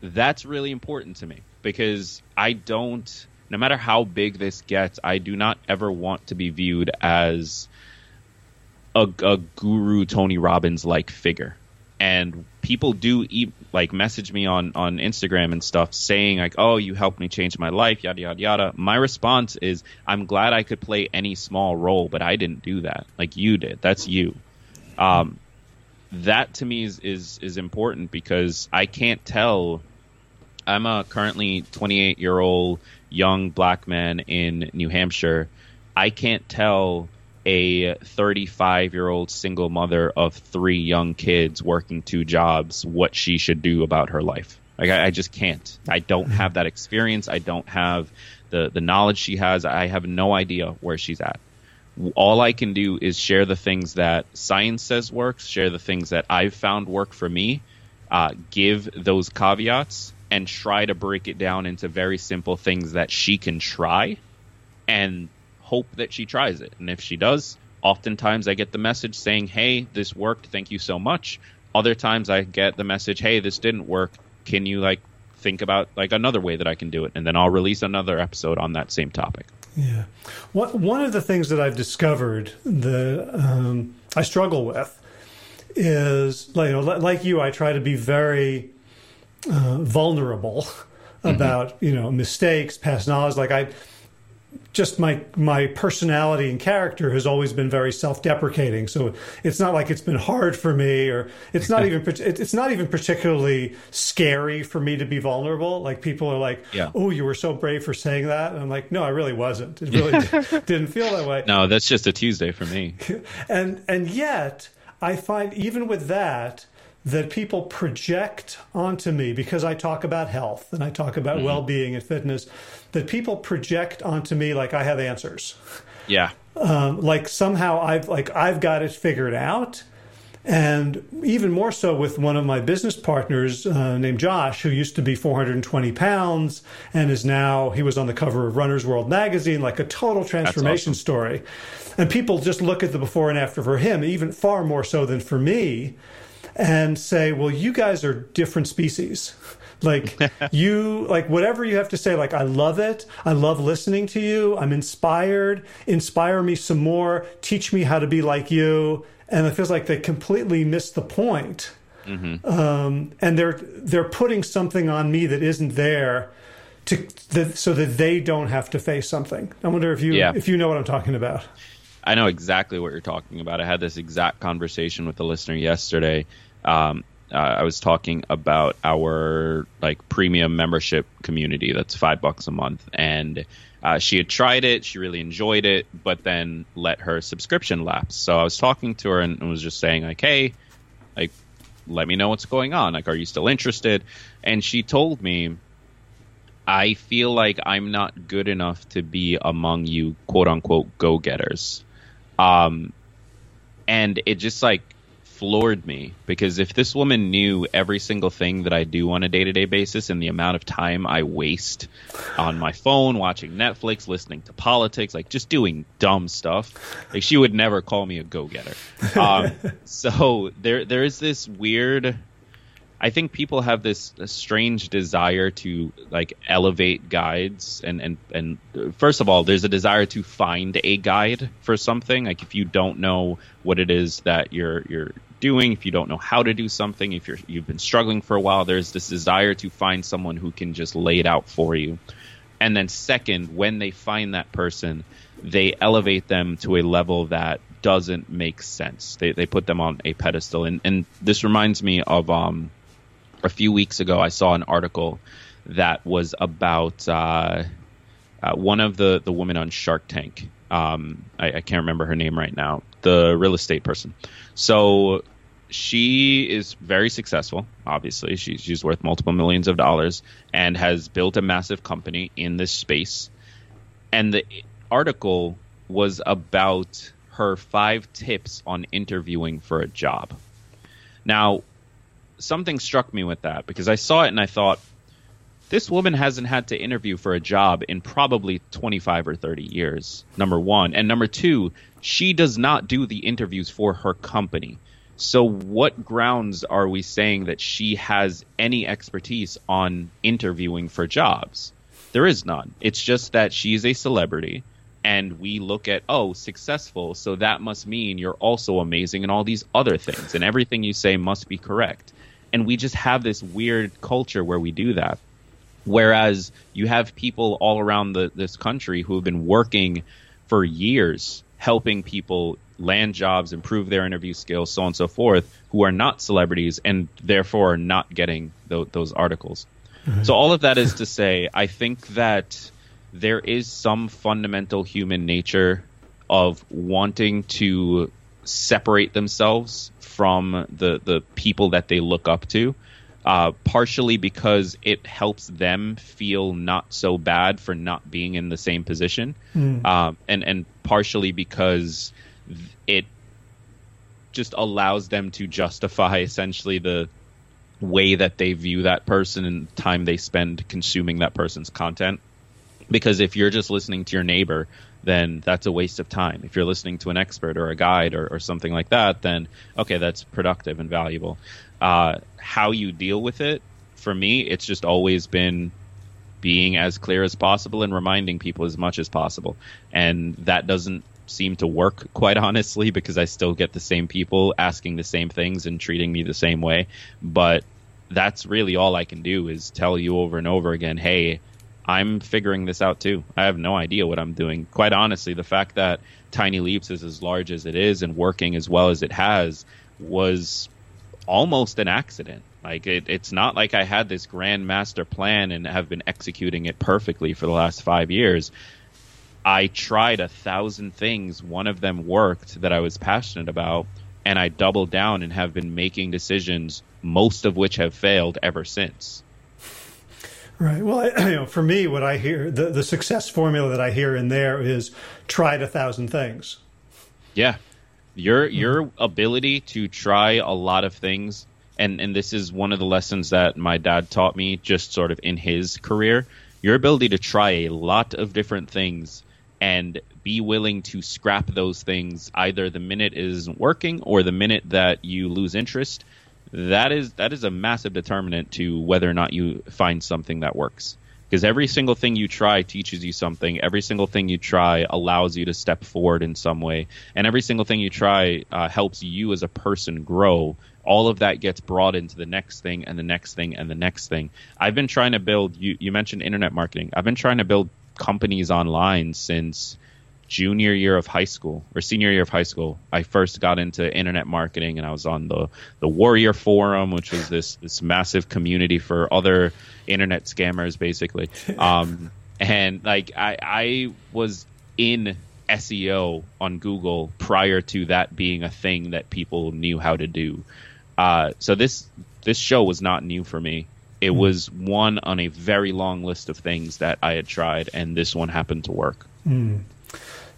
that's really important to me because i don't no matter how big this gets i do not ever want to be viewed as a, a guru tony robbins like figure and people do e- like message me on on Instagram and stuff saying like, "Oh, you helped me change my life," yada yada yada. My response is, "I'm glad I could play any small role, but I didn't do that. Like you did. That's you." Um, that to me is is is important because I can't tell. I'm a currently 28 year old young black man in New Hampshire. I can't tell a 35 year old single mother of three young kids working two jobs what she should do about her life. Like I, I, just can't. I don't have that experience. I don't have the the knowledge she has. I have no idea where she's at. All I can do is share the things that science says works, share the things that I've found work for me, uh, give those caveats, and try to break it down into very simple things that she can try and hope that she tries it. And if she does, oftentimes I get the message saying, "Hey, this worked. Thank you so much." Other times I get the message, "Hey, this didn't work. Can you like think about like another way that I can do it?" And then I'll release another episode on that same topic. Yeah. What, one of the things that I've discovered that um, I struggle with is, like you know, like you, I try to be very uh, vulnerable mm-hmm. about, mm-hmm. you know, mistakes, past knowledge. Like I, just my my personality and character has always been very self-deprecating. So it's not like it's been hard for me, or it's not even it's not even particularly scary for me to be vulnerable. Like people are like, yeah. "Oh, you were so brave for saying that," and I'm like, "No, I really wasn't. It really didn't feel that way." No, that's just a Tuesday for me. and and yet I find even with that that people project onto me because I talk about health and I talk about mm-hmm. well-being and fitness that people project onto me like I have answers. Yeah. Um, like somehow I've like I've got it figured out. And even more so with one of my business partners uh, named Josh, who used to be 420 pounds and is now, he was on the cover of Runner's World magazine, like a total transformation awesome. story. And people just look at the before and after for him, even far more so than for me, and say, well, you guys are different species. Like you, like whatever you have to say, like I love it. I love listening to you. I'm inspired. Inspire me some more. Teach me how to be like you. And it feels like they completely missed the point. Mm-hmm. Um, and they're they're putting something on me that isn't there, to that, so that they don't have to face something. I wonder if you yeah. if you know what I'm talking about. I know exactly what you're talking about. I had this exact conversation with a listener yesterday. Um, uh, I was talking about our like premium membership community that's five bucks a month, and uh, she had tried it, she really enjoyed it, but then let her subscription lapse. So I was talking to her and, and was just saying like, hey, like, let me know what's going on. Like, are you still interested? And she told me, I feel like I'm not good enough to be among you, quote unquote, go getters. Um, and it just like floored me because if this woman knew every single thing that I do on a day to day basis and the amount of time I waste on my phone, watching Netflix, listening to politics, like just doing dumb stuff, like she would never call me a go getter. Um, so there, there is this weird. I think people have this strange desire to like elevate guides and, and and first of all there's a desire to find a guide for something like if you don't know what it is that you're you're doing, if you don't know how to do something, if you're you've been struggling for a while, there's this desire to find someone who can just lay it out for you. And then second, when they find that person, they elevate them to a level that doesn't make sense. They they put them on a pedestal. And and this reminds me of um a few weeks ago I saw an article that was about uh, uh, one of the the women on Shark Tank. Um, I, I can't remember her name right now. The real estate person. So she is very successful. Obviously, she's she's worth multiple millions of dollars and has built a massive company in this space. And the article was about her five tips on interviewing for a job. Now, something struck me with that because I saw it and I thought, this woman hasn't had to interview for a job in probably 25 or 30 years, number one. And number two, she does not do the interviews for her company. So, what grounds are we saying that she has any expertise on interviewing for jobs? There is none. It's just that she's a celebrity and we look at, oh, successful. So that must mean you're also amazing in all these other things and everything you say must be correct. And we just have this weird culture where we do that. Whereas you have people all around the, this country who have been working for years helping people land jobs, improve their interview skills, so on and so forth, who are not celebrities and therefore are not getting th- those articles. Mm-hmm. So all of that is to say, I think that there is some fundamental human nature of wanting to separate themselves from the the people that they look up to uh, partially because it helps them feel not so bad for not being in the same position, mm. um, and and partially because it just allows them to justify essentially the way that they view that person and the time they spend consuming that person's content. Because if you're just listening to your neighbor, then that's a waste of time. If you're listening to an expert or a guide or, or something like that, then okay, that's productive and valuable. Uh, how you deal with it, for me, it's just always been being as clear as possible and reminding people as much as possible. And that doesn't seem to work, quite honestly, because I still get the same people asking the same things and treating me the same way. But that's really all I can do is tell you over and over again, hey, I'm figuring this out too. I have no idea what I'm doing. Quite honestly, the fact that Tiny Leaps is as large as it is and working as well as it has was almost an accident. Like it, it's not like I had this grand master plan and have been executing it perfectly for the last five years. I tried a thousand things. One of them worked that I was passionate about, and I doubled down and have been making decisions, most of which have failed ever since. Right. Well, I, you know, for me, what I hear, the, the success formula that I hear in there is tried a thousand things. Yeah. Your your ability to try a lot of things and and this is one of the lessons that my dad taught me just sort of in his career your ability to try a lot of different things and be willing to scrap those things either the minute it isn't working or the minute that you lose interest that is that is a massive determinant to whether or not you find something that works. Because every single thing you try teaches you something. Every single thing you try allows you to step forward in some way. And every single thing you try uh, helps you as a person grow. All of that gets brought into the next thing and the next thing and the next thing. I've been trying to build you, you mentioned internet marketing. I've been trying to build companies online since junior year of high school or senior year of high school, I first got into internet marketing and I was on the the Warrior Forum, which was this this massive community for other internet scammers, basically. Um, and like I I was in SEO on Google prior to that being a thing that people knew how to do. Uh, so this this show was not new for me. It mm. was one on a very long list of things that I had tried, and this one happened to work. Mm.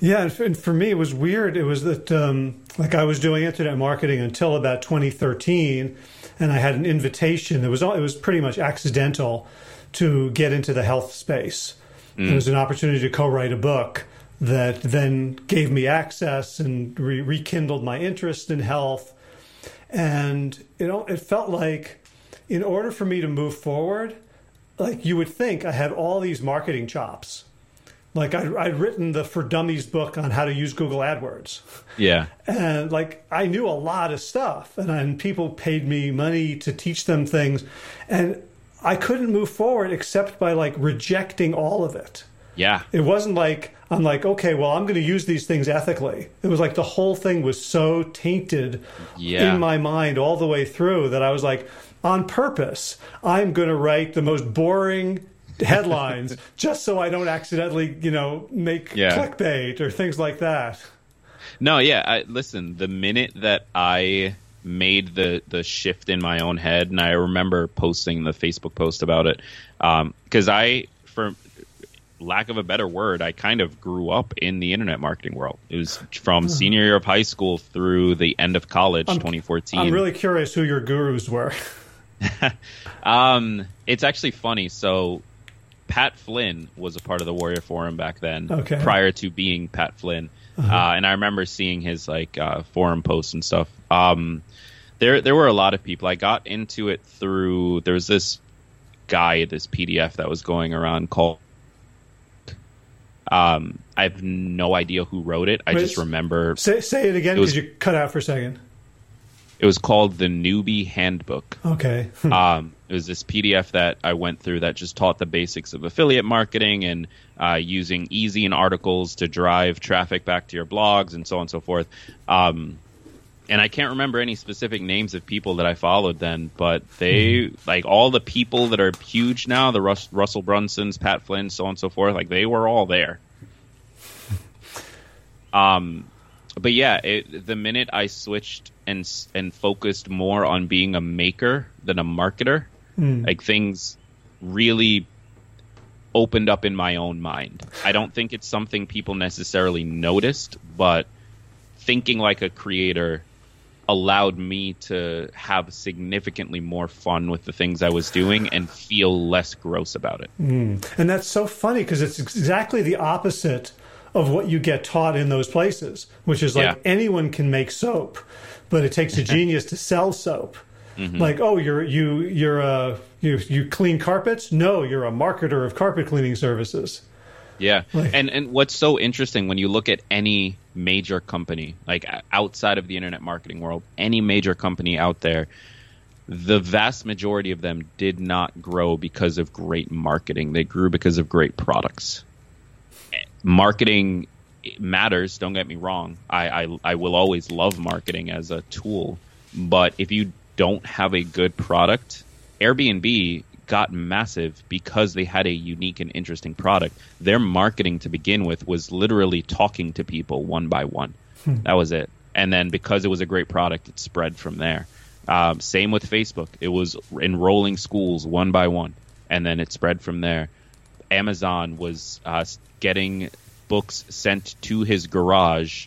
Yeah, and for me, it was weird. It was that, um, like, I was doing internet marketing until about 2013, and I had an invitation. It was all, it was pretty much accidental to get into the health space. Mm. It was an opportunity to co-write a book that then gave me access and re- rekindled my interest in health. And you know, it felt like, in order for me to move forward, like you would think, I had all these marketing chops like I'd, I'd, written the for dummies book on how to use google adwords. Yeah. And like i knew a lot of stuff and, and people paid me money to teach them things and i couldn't move forward except by like rejecting all of it. Yeah. It wasn't like i'm like okay well i'm going to use these things ethically. It was like the whole thing was so tainted yeah. in my mind all the way through that i was like on purpose i'm going to write the most boring headlines just so I don't accidentally, you know, make yeah. clickbait or things like that. No, yeah. I, listen, the minute that I made the the shift in my own head, and I remember posting the Facebook post about it, because um, I, for lack of a better word, I kind of grew up in the internet marketing world. It was from uh-huh. senior year of high school through the end of college, I'm, 2014. I'm really curious who your gurus were. um, it's actually funny. So Pat Flynn was a part of the Warrior Forum back then, okay. prior to being Pat Flynn. Uh-huh. Uh, and I remember seeing his like uh, forum posts and stuff. Um, there, there were a lot of people. I got into it through there was this guy, this PDF that was going around called. Um, I have no idea who wrote it. I Wait, just remember. Say, say it again because you cut out for a second. It was called the Newbie Handbook. Okay. um, it was this PDF that I went through that just taught the basics of affiliate marketing and uh, using Ezine articles to drive traffic back to your blogs and so on and so forth. Um, and I can't remember any specific names of people that I followed then, but they mm-hmm. like all the people that are huge now, the Rus- Russell Brunsons, Pat Flynn, so on and so forth. Like they were all there. Um, but yeah, it, the minute I switched and and focused more on being a maker than a marketer, mm. like things really opened up in my own mind. I don't think it's something people necessarily noticed, but thinking like a creator allowed me to have significantly more fun with the things I was doing and feel less gross about it. Mm. And that's so funny because it's exactly the opposite of what you get taught in those places, which is like yeah. anyone can make soap, but it takes a genius to sell soap. Mm-hmm. Like, oh, you're you you're a you you clean carpets? No, you're a marketer of carpet cleaning services. Yeah, like, and and what's so interesting when you look at any major company, like outside of the internet marketing world, any major company out there, the vast majority of them did not grow because of great marketing. They grew because of great products. Marketing matters. Don't get me wrong. I, I, I will always love marketing as a tool, but if you don't have a good product, Airbnb got massive because they had a unique and interesting product. Their marketing to begin with was literally talking to people one by one. Hmm. That was it. And then because it was a great product, it spread from there. Um, same with Facebook. It was enrolling schools one by one, and then it spread from there. Amazon was uh, getting books sent to his garage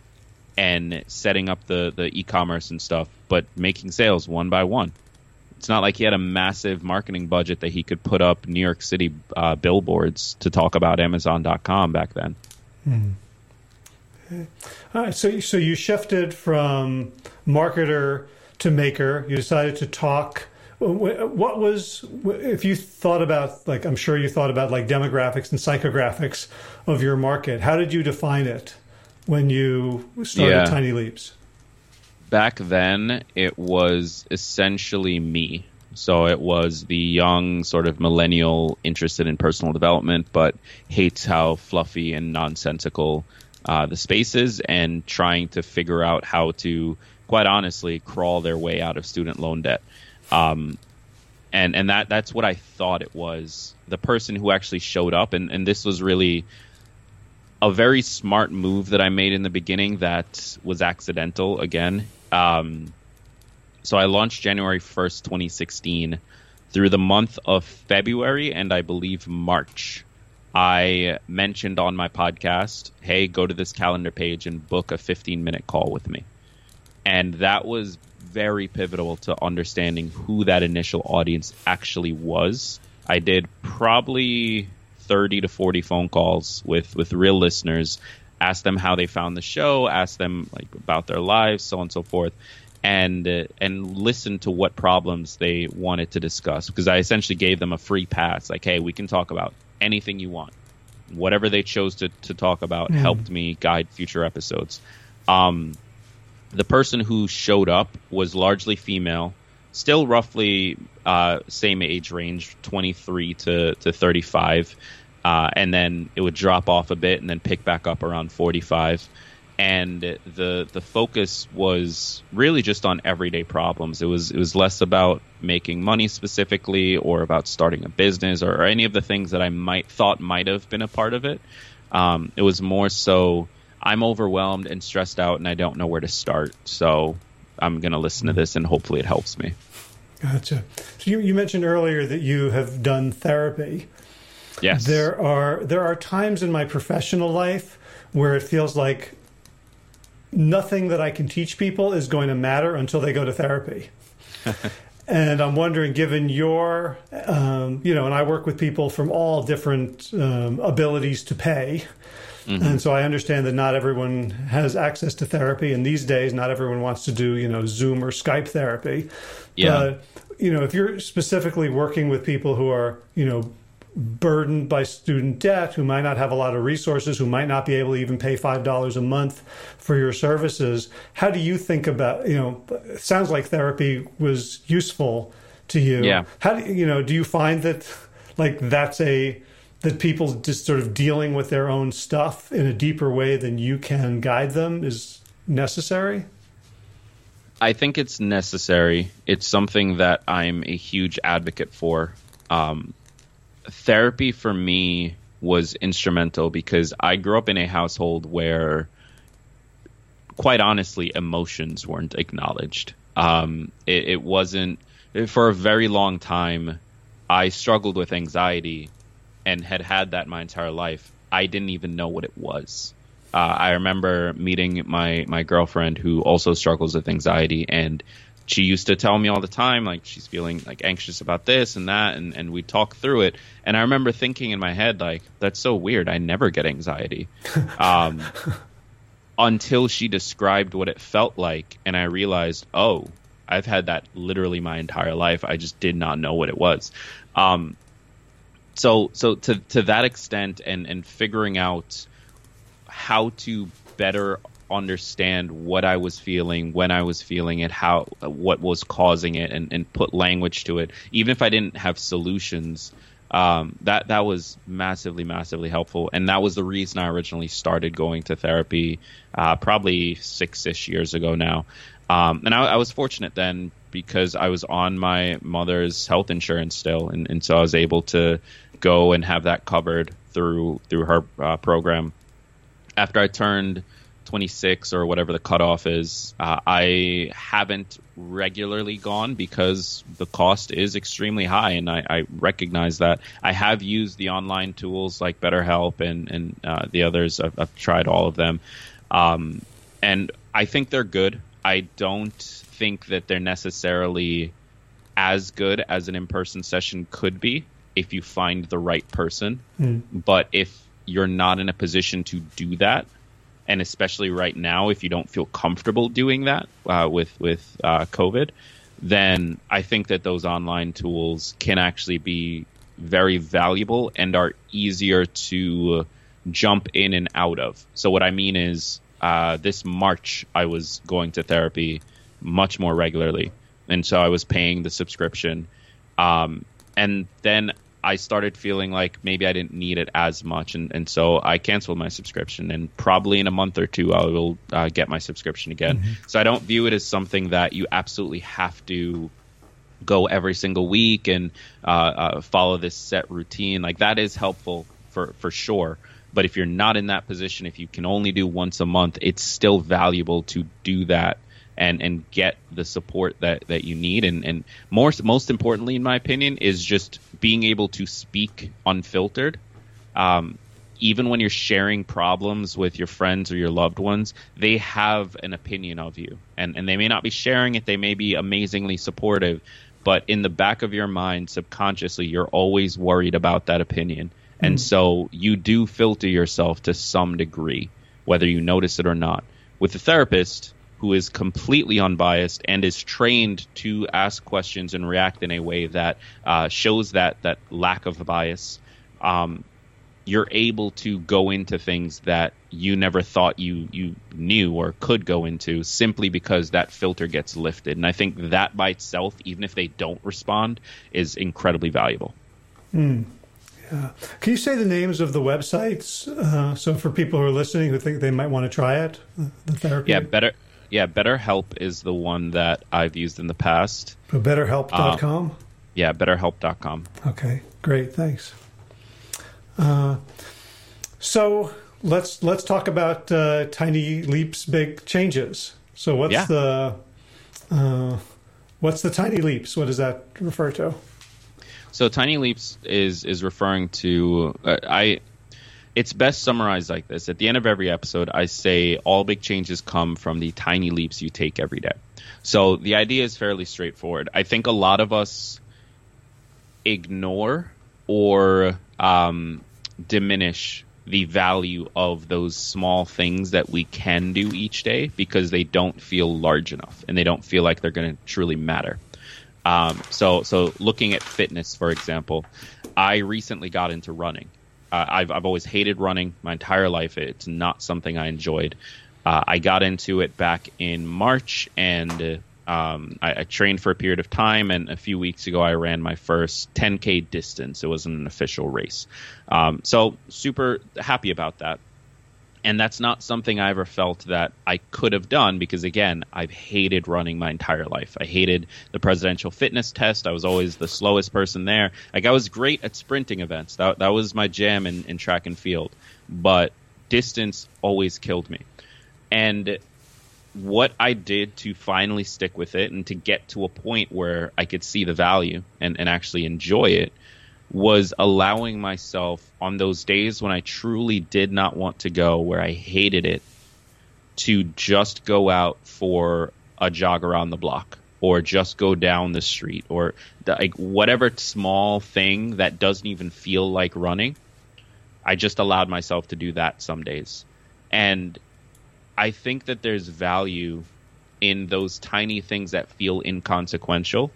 and setting up the, the e-commerce and stuff, but making sales one by one. It's not like he had a massive marketing budget that he could put up New York City uh, billboards to talk about Amazon.com back then. Hmm. All right, so so you shifted from marketer to maker. You decided to talk. What was if you thought about like I'm sure you thought about like demographics and psychographics of your market? How did you define it when you started yeah. Tiny Leaps? back then it was essentially me. So it was the young sort of millennial interested in personal development, but hates how fluffy and nonsensical uh, the space is, and trying to figure out how to, quite honestly, crawl their way out of student loan debt. Um, and and that that's what I thought it was. The person who actually showed up, and, and this was really a very smart move that I made in the beginning that was accidental again. Um, so I launched January 1st, 2016. Through the month of February and I believe March, I mentioned on my podcast, hey, go to this calendar page and book a 15 minute call with me. And that was very pivotal to understanding who that initial audience actually was. I did probably 30 to 40 phone calls with, with real listeners ask them how they found the show, ask them like about their lives, so on and so forth, and uh, and listen to what problems they wanted to discuss because I essentially gave them a free pass, like, hey, we can talk about anything you want. Whatever they chose to, to talk about mm. helped me guide future episodes. Um, the person who showed up was largely female, still roughly uh, same age range, 23 to, to 35 uh, and then it would drop off a bit and then pick back up around 45 and the the focus was really just on everyday problems. It was it was less about making money specifically or about starting a business or, or any of the things that I might thought might have been a part of it. Um, it was more so I'm overwhelmed and stressed out and I don't know where to start so I'm going to listen to this and hopefully it helps me Gotcha. So you, you mentioned earlier that you have done therapy. Yes. There are there are times in my professional life where it feels like nothing that I can teach people is going to matter until they go to therapy. and I'm wondering, given your, um, you know, and I work with people from all different um, abilities to pay. Mm-hmm. And so I understand that not everyone has access to therapy, and these days, not everyone wants to do, you know, Zoom or Skype therapy. Yeah. But, you know, if you're specifically working with people who are, you know, burdened by student debt, who might not have a lot of resources, who might not be able to even pay $5 a month for your services. How do you think about, you know, it sounds like therapy was useful to you. Yeah. How do you know, do you find that like that's a, that people just sort of dealing with their own stuff in a deeper way than you can guide them is necessary? I think it's necessary. It's something that I'm a huge advocate for. Um, therapy for me was instrumental because I grew up in a household where, quite honestly, emotions weren't acknowledged. Um, it, it wasn't for a very long time. I struggled with anxiety and had had that my entire life. I didn't even know what it was. Uh, I remember meeting my my girlfriend who also struggles with anxiety, and she used to tell me all the time like she's feeling like anxious about this and that and, and we talk through it and i remember thinking in my head like that's so weird i never get anxiety um, until she described what it felt like and i realized oh i've had that literally my entire life i just did not know what it was um, so so to to that extent and and figuring out how to better understand what I was feeling, when I was feeling it, how what was causing it, and, and put language to it. Even if I didn't have solutions, um, that that was massively, massively helpful. And that was the reason I originally started going to therapy, uh, probably six ish years ago now. Um, and I, I, was fortunate then because I was on my mother's health insurance still, and, and so I was able to go and have that covered through through her uh, program. After I turned 26 or whatever the cutoff is, uh, I haven't regularly gone because the cost is extremely high, and I, I, recognize that. I have used the online tools like BetterHelp and and uh, the others. I've, I've, tried all of them, um, and I think they're good. I don't think that they're necessarily as good as an in-person session could be if you find the right person. Mm. But if you're not in a position to do that, and especially right now, if you don't feel comfortable doing that uh, with with uh, COVID, then I think that those online tools can actually be very valuable and are easier to jump in and out of. So what I mean is, uh, this March I was going to therapy much more regularly, and so I was paying the subscription. Um, and then I started feeling like maybe I didn't need it as much, and, and so I canceled my subscription. And probably in a month or two, I will uh, get my subscription again. Mm-hmm. So I don't view it as something that you absolutely have to go every single week and uh, uh, follow this set routine. Like that is helpful for for sure. But if you're not in that position, if you can only do once a month, it's still valuable to do that and and get the support that that you need. And and more most importantly in my opinion is just being able to speak unfiltered. Um, even when you're sharing problems with your friends or your loved ones they have an opinion of you. And and they may not be sharing it. They may be amazingly supportive. But in the back of your mind subconsciously you're always worried about that opinion. And so you do filter yourself to some degree whether you notice it or not with a therapist who is completely unbiased and is trained to ask questions and react in a way that uh, shows that that lack of bias. Um, you're able to go into things that you never thought you you knew or could go into simply because that filter gets lifted. And I think that by itself, even if they don't respond, is incredibly valuable. Mm. Yeah. Can you say the names of the websites? Uh, so for people who are listening who think they might want to try it, the therapy. Yeah, better yeah, BetterHelp is the one that I've used in the past. So BetterHelp.com? Um, yeah, BetterHelp.com. Okay, great, thanks. Uh, so let's let's talk about uh, tiny leaps, big changes. So what's yeah. the uh, what's the tiny leaps? What does that refer to? So tiny leaps is is referring to uh, I it's best summarized like this. At the end of every episode, I say all big changes come from the tiny leaps you take every day. So the idea is fairly straightforward. I think a lot of us ignore or um, diminish the value of those small things that we can do each day because they don't feel large enough and they don't feel like they're going to truly matter. Um, so, so looking at fitness, for example, I recently got into running uh, I've I've always hated running my entire life. It's not something I enjoyed. Uh, I got into it back in March, and um, I, I, trained for a period of time. And a few weeks ago, I ran my first 10k distance. It wasn't an official race, um, so super happy about that and that's not something I ever felt that I could have done because again, I've hated running my entire life. I hated the presidential fitness test. I was always the slowest person there. Like I was great at sprinting events. That that was my jam in, in track and field. But distance always killed me. And what I did to finally stick with it and to get to a point where I could see the value and, and actually enjoy it was allowing myself on those days when I truly did not want to go, where I hated it, to just go out for a jog around the block or just go down the street or like whatever small thing that doesn't even feel like running. I just allowed myself to do that some days. And I think that there's value in those tiny things that feel inconsequential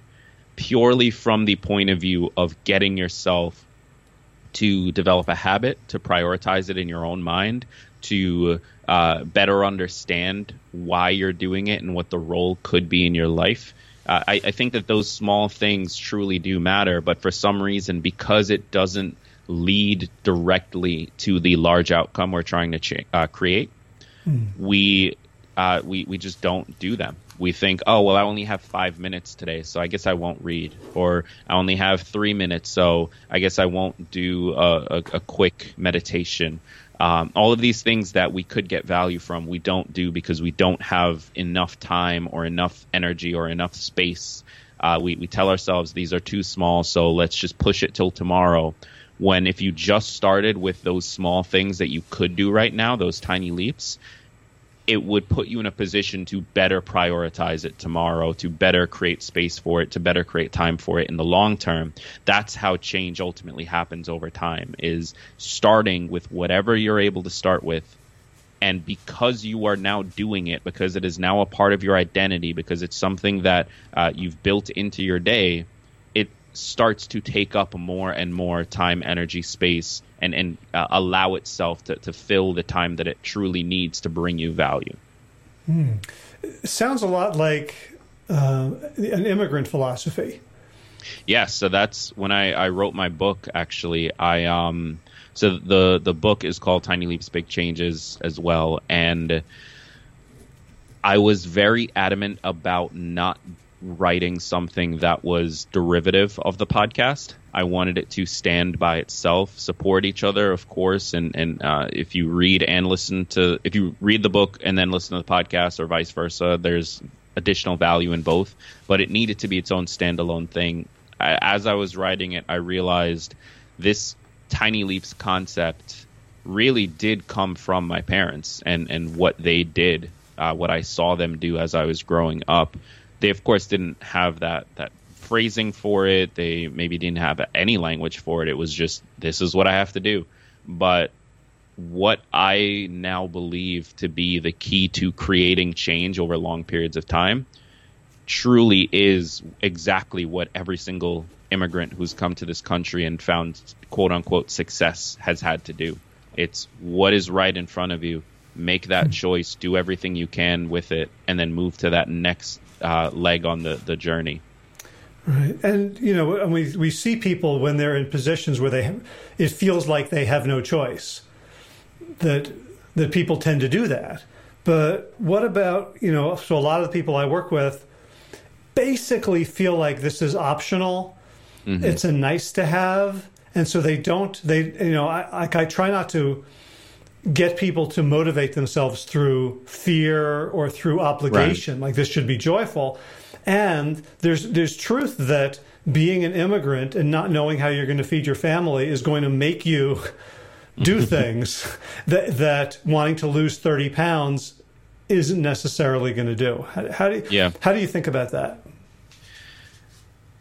purely from the point of view of getting yourself to develop a habit, to prioritize it in your own mind, to uh, better understand why you're doing it and what the role could be in your life. Uh, I, I, think that those small things truly do matter, but for some reason, because it doesn't lead directly to the large outcome we're trying to ch- uh, create, mm. we uh, we we just don't do them. We think, oh well, I only have five minutes today, so I guess I won't read, or I only have three minutes, so I guess I won't do a, a, a quick meditation um, all of these things that we could get value from, we don't do because we don't have enough time or enough energy or enough space. Uh, we, we tell ourselves these are too small, so let's just push it till tomorrow. When if you just started with those small things that you could do right now, those tiny leaps, it would put you in a position to better prioritize it tomorrow, to better create space for it, to better create time for it in the long term. That's how change ultimately happens over time is starting with whatever you're able to start with. And because you are now doing it, because it is now a part of your identity, because it's something that uh, you've built into your day, it starts to take up more and more time, energy, space, and and uh, allow itself to, to fill the time that it truly needs to bring you value. Hmm. Sounds a lot like uh, an immigrant philosophy. Yes, so that's when I, I wrote my book. Actually, I um so the the book is called Tiny Leaps, Big Changes as well, and I was very adamant about not writing something that was derivative of the podcast. I wanted it to stand by itself, support each other, of course. And and uh, if you read and listen to, if you read the book and then listen to the podcast, or vice versa, there's additional value in both. But it needed to be its own standalone thing. As I was writing it, I realized this tiny leaps concept really did come from my parents and and what they did, uh, what I saw them do as I was growing up they of course didn't have that that phrasing for it. They maybe didn't have any language for it. It was just this is what I have to do. But what I now believe to be the key to creating change over long periods of time truly is exactly what every single immigrant who's come to this country and found quote unquote success has had to do. It's what is right in front of you. Make that hmm. choice, do everything you can with it, and then move to that next uh, leg on the, the journey. Right, and you know, and we we see people when they're in positions where they, have, it feels like they have no choice. That that people tend to do that. But what about you know? So a lot of the people I work with basically feel like this is optional. Mm-hmm. It's a nice to have, and so they don't. They you know, I, like I try not to get people to motivate themselves through fear or through obligation. Right. Like this should be joyful. And there's there's truth that being an immigrant and not knowing how you're going to feed your family is going to make you do things that that wanting to lose 30 pounds isn't necessarily going to do. How, how do you, yeah. how do you think about that?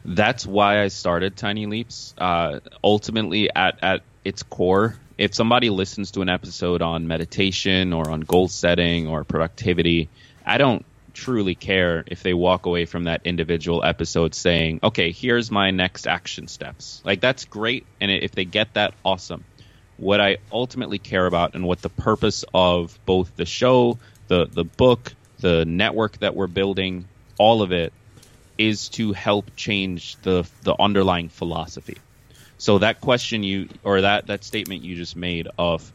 That's why I started Tiny Leaps. Uh, ultimately, at at its core, if somebody listens to an episode on meditation or on goal setting or productivity, I don't truly care if they walk away from that individual episode saying, okay, here's my next action steps. Like, that's great. And if they get that, awesome. What I ultimately care about and what the purpose of both the show, the, the book, the network that we're building, all of it is to help change the, the underlying philosophy. So that question you or that that statement you just made of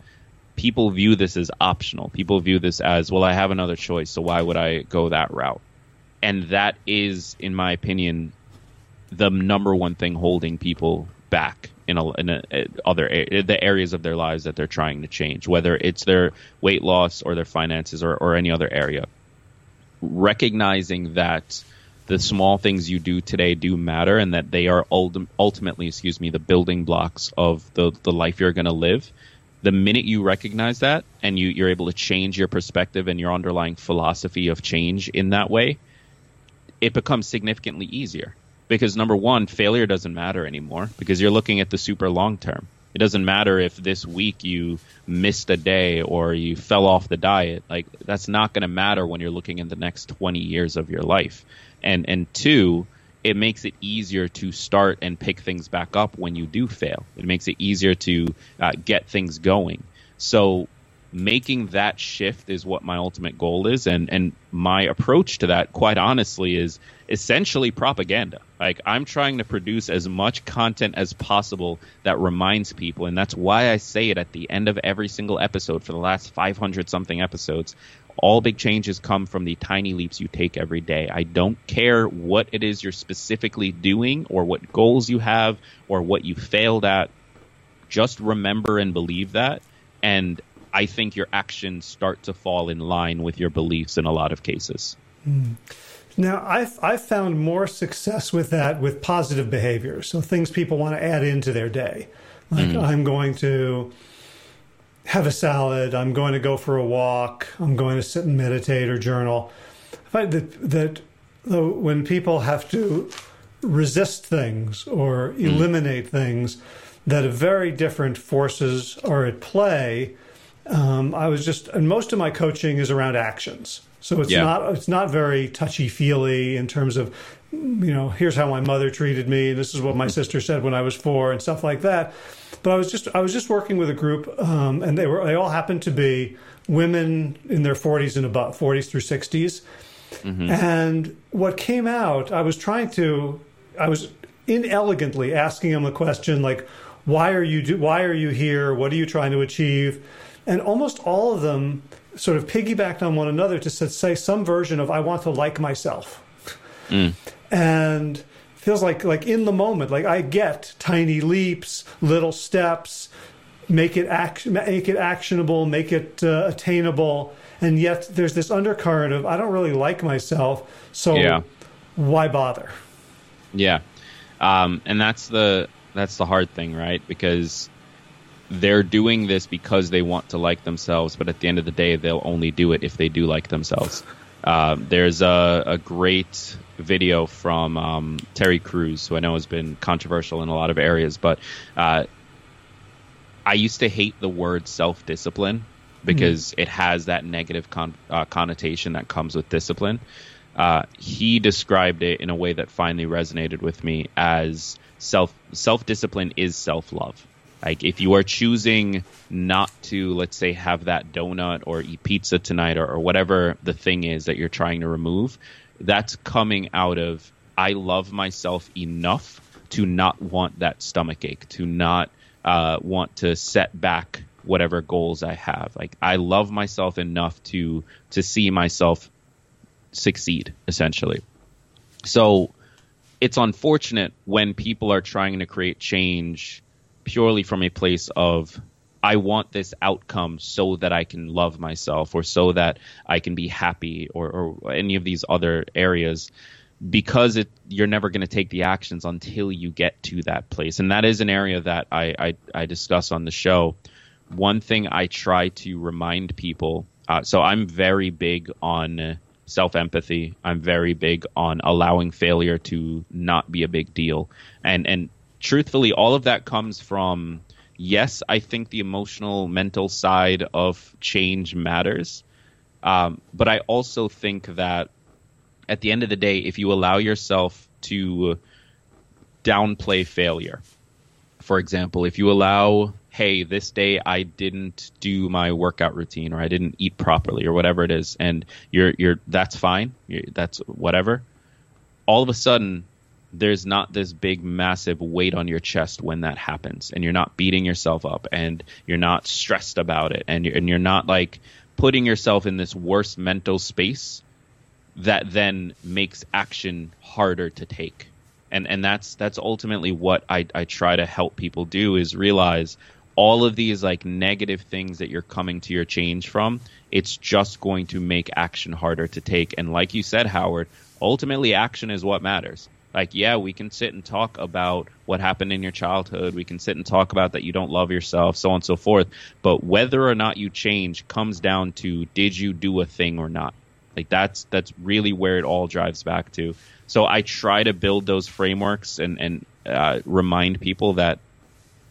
people view this as optional. People view this as well. I have another choice, so why would I go that route? And that is, in my opinion, the number one thing holding people back in, a, in a, eh, other eh, the areas of their lives that they're trying to change, whether it's their weight loss or their finances or, or any other area. Recognizing that the small things you do today do matter and that they are ultim- ultimately, excuse me, the building blocks of the, the life you're going to live. The minute you recognize that and you, you're able to change your perspective and your underlying philosophy of change in that way, it becomes significantly easier. Because number one, failure doesn't matter anymore because you're looking at the super long term. It doesn't matter if this week you missed a day or you fell off the diet. Like that's not going to matter when you're looking at the next 20 years of your life and and two it makes it easier to start and pick things back up when you do fail. It makes it easier to uh, get things going. So making that shift is what my ultimate goal is and and my approach to that quite honestly is essentially propaganda like i'm trying to produce as much content as possible that reminds people and that's why i say it at the end of every single episode for the last 500 something episodes all big changes come from the tiny leaps you take every day. I don't care what it is you're specifically doing or what goals you have or what you failed at. Just remember and believe that. And I think your actions start to fall in line with your beliefs in a lot of cases. Mm. Now, I've, I've found more success with that with positive behavior. So things people want to add into their day. Like, mm. I'm going to have a salad. I'm going to go for a walk. I'm going to sit and meditate or journal. I find that, that when people have to resist things or mm. eliminate mm. things, that a very different forces are at play um, I was just, and most of my coaching is around actions. So it's yeah. not it's not very touchy feely in terms of, you know, here's how my mother treated me. and This is what my sister said when I was four, and stuff like that. But I was just I was just working with a group, um, and they were they all happened to be women in their 40s and above, 40s through 60s. Mm-hmm. And what came out, I was trying to, I was inelegantly asking them a question like, why are you do, why are you here? What are you trying to achieve? and almost all of them sort of piggybacked on one another to say some version of "I want to like myself," mm. and feels like like in the moment, like I get tiny leaps, little steps, make it act, make it actionable, make it uh, attainable, and yet there's this undercurrent of I don't really like myself, so yeah. why bother? Yeah, um, and that's the that's the hard thing, right? Because they're doing this because they want to like themselves, but at the end of the day, they'll only do it if they do like themselves. Uh, there's a, a, great video from um, Terry Crews, who I know has been controversial in a lot of areas, but uh, I used to hate the word self discipline because mm. it has that negative con- uh, connotation that comes with discipline. Uh, he described it in a way that finally resonated with me as self self discipline is self love like if you are choosing not to, let's say, have that donut or eat pizza tonight or, or whatever the thing is that you're trying to remove, that's coming out of I love myself enough to not want that stomach ache, to not uh, want to set back whatever goals I have. Like I love myself enough to to see myself succeed, essentially. So it's unfortunate when people are trying to create change purely from a place of I want this outcome so that I can love myself or so that I can be happy or, or any of these other areas because it you're never going to take the actions until you get to that place. And that is an area that I, I, I discuss on the show. One thing I try to remind people uh, so I'm very big on self empathy I'm very big on allowing failure to not be a big deal. And and truthfully, all of that comes from yes, I think the emotional, mental side of change matters. Um, but I also think that at the end of the day, if you allow yourself to downplay failure, for example, if you allow, hey, this day I didn't do my workout routine or I didn't eat properly or whatever it is, and you're you're that's fine, you're, that's whatever. All of a sudden, there's not this big massive weight on your chest when that happens and you're not beating yourself up and you're not stressed about it and you're, and you're not like putting yourself in this worse mental space that then makes action harder to take. And and that's that's ultimately what I, I try to help people do is realize all of these like negative things that you're coming to your change from it's just going to make action harder to take. And like you said howard ultimately action is what matters like yeah we can sit and talk about what happened in your childhood. We can sit and talk about that you don't love yourself so on and so forth. But whether or not you change comes down to did you do a thing or not? Like that's that's really where it all drives back to. So i try to build those frameworks and and uh, remind people that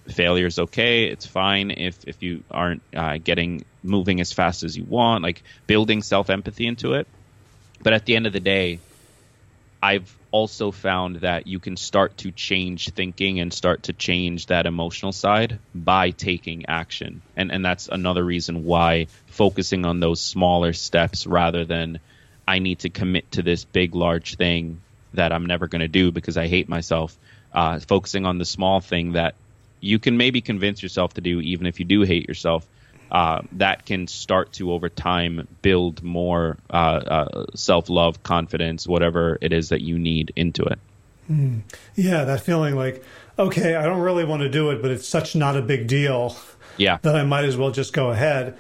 failure is okay it's fine if if you aren't uh, getting moving as fast as you want like building self empathy into it. But at the end of the day I've also found that you can start to change thinking and start to change that emotional side by taking action. And and that's another reason why focusing on those smaller steps rather than I need to commit to this big large thing that I'm never going to do because I hate myself. Uh, focusing on the small thing that you can maybe convince yourself to do even if you do hate yourself uh, that can start to over time build more uh, uh, self love, confidence, whatever it is that you need into it. Mm. Yeah, that feeling like, okay, I don't really want to do it, but it's such not a big deal. Yeah. That I might as well just go ahead.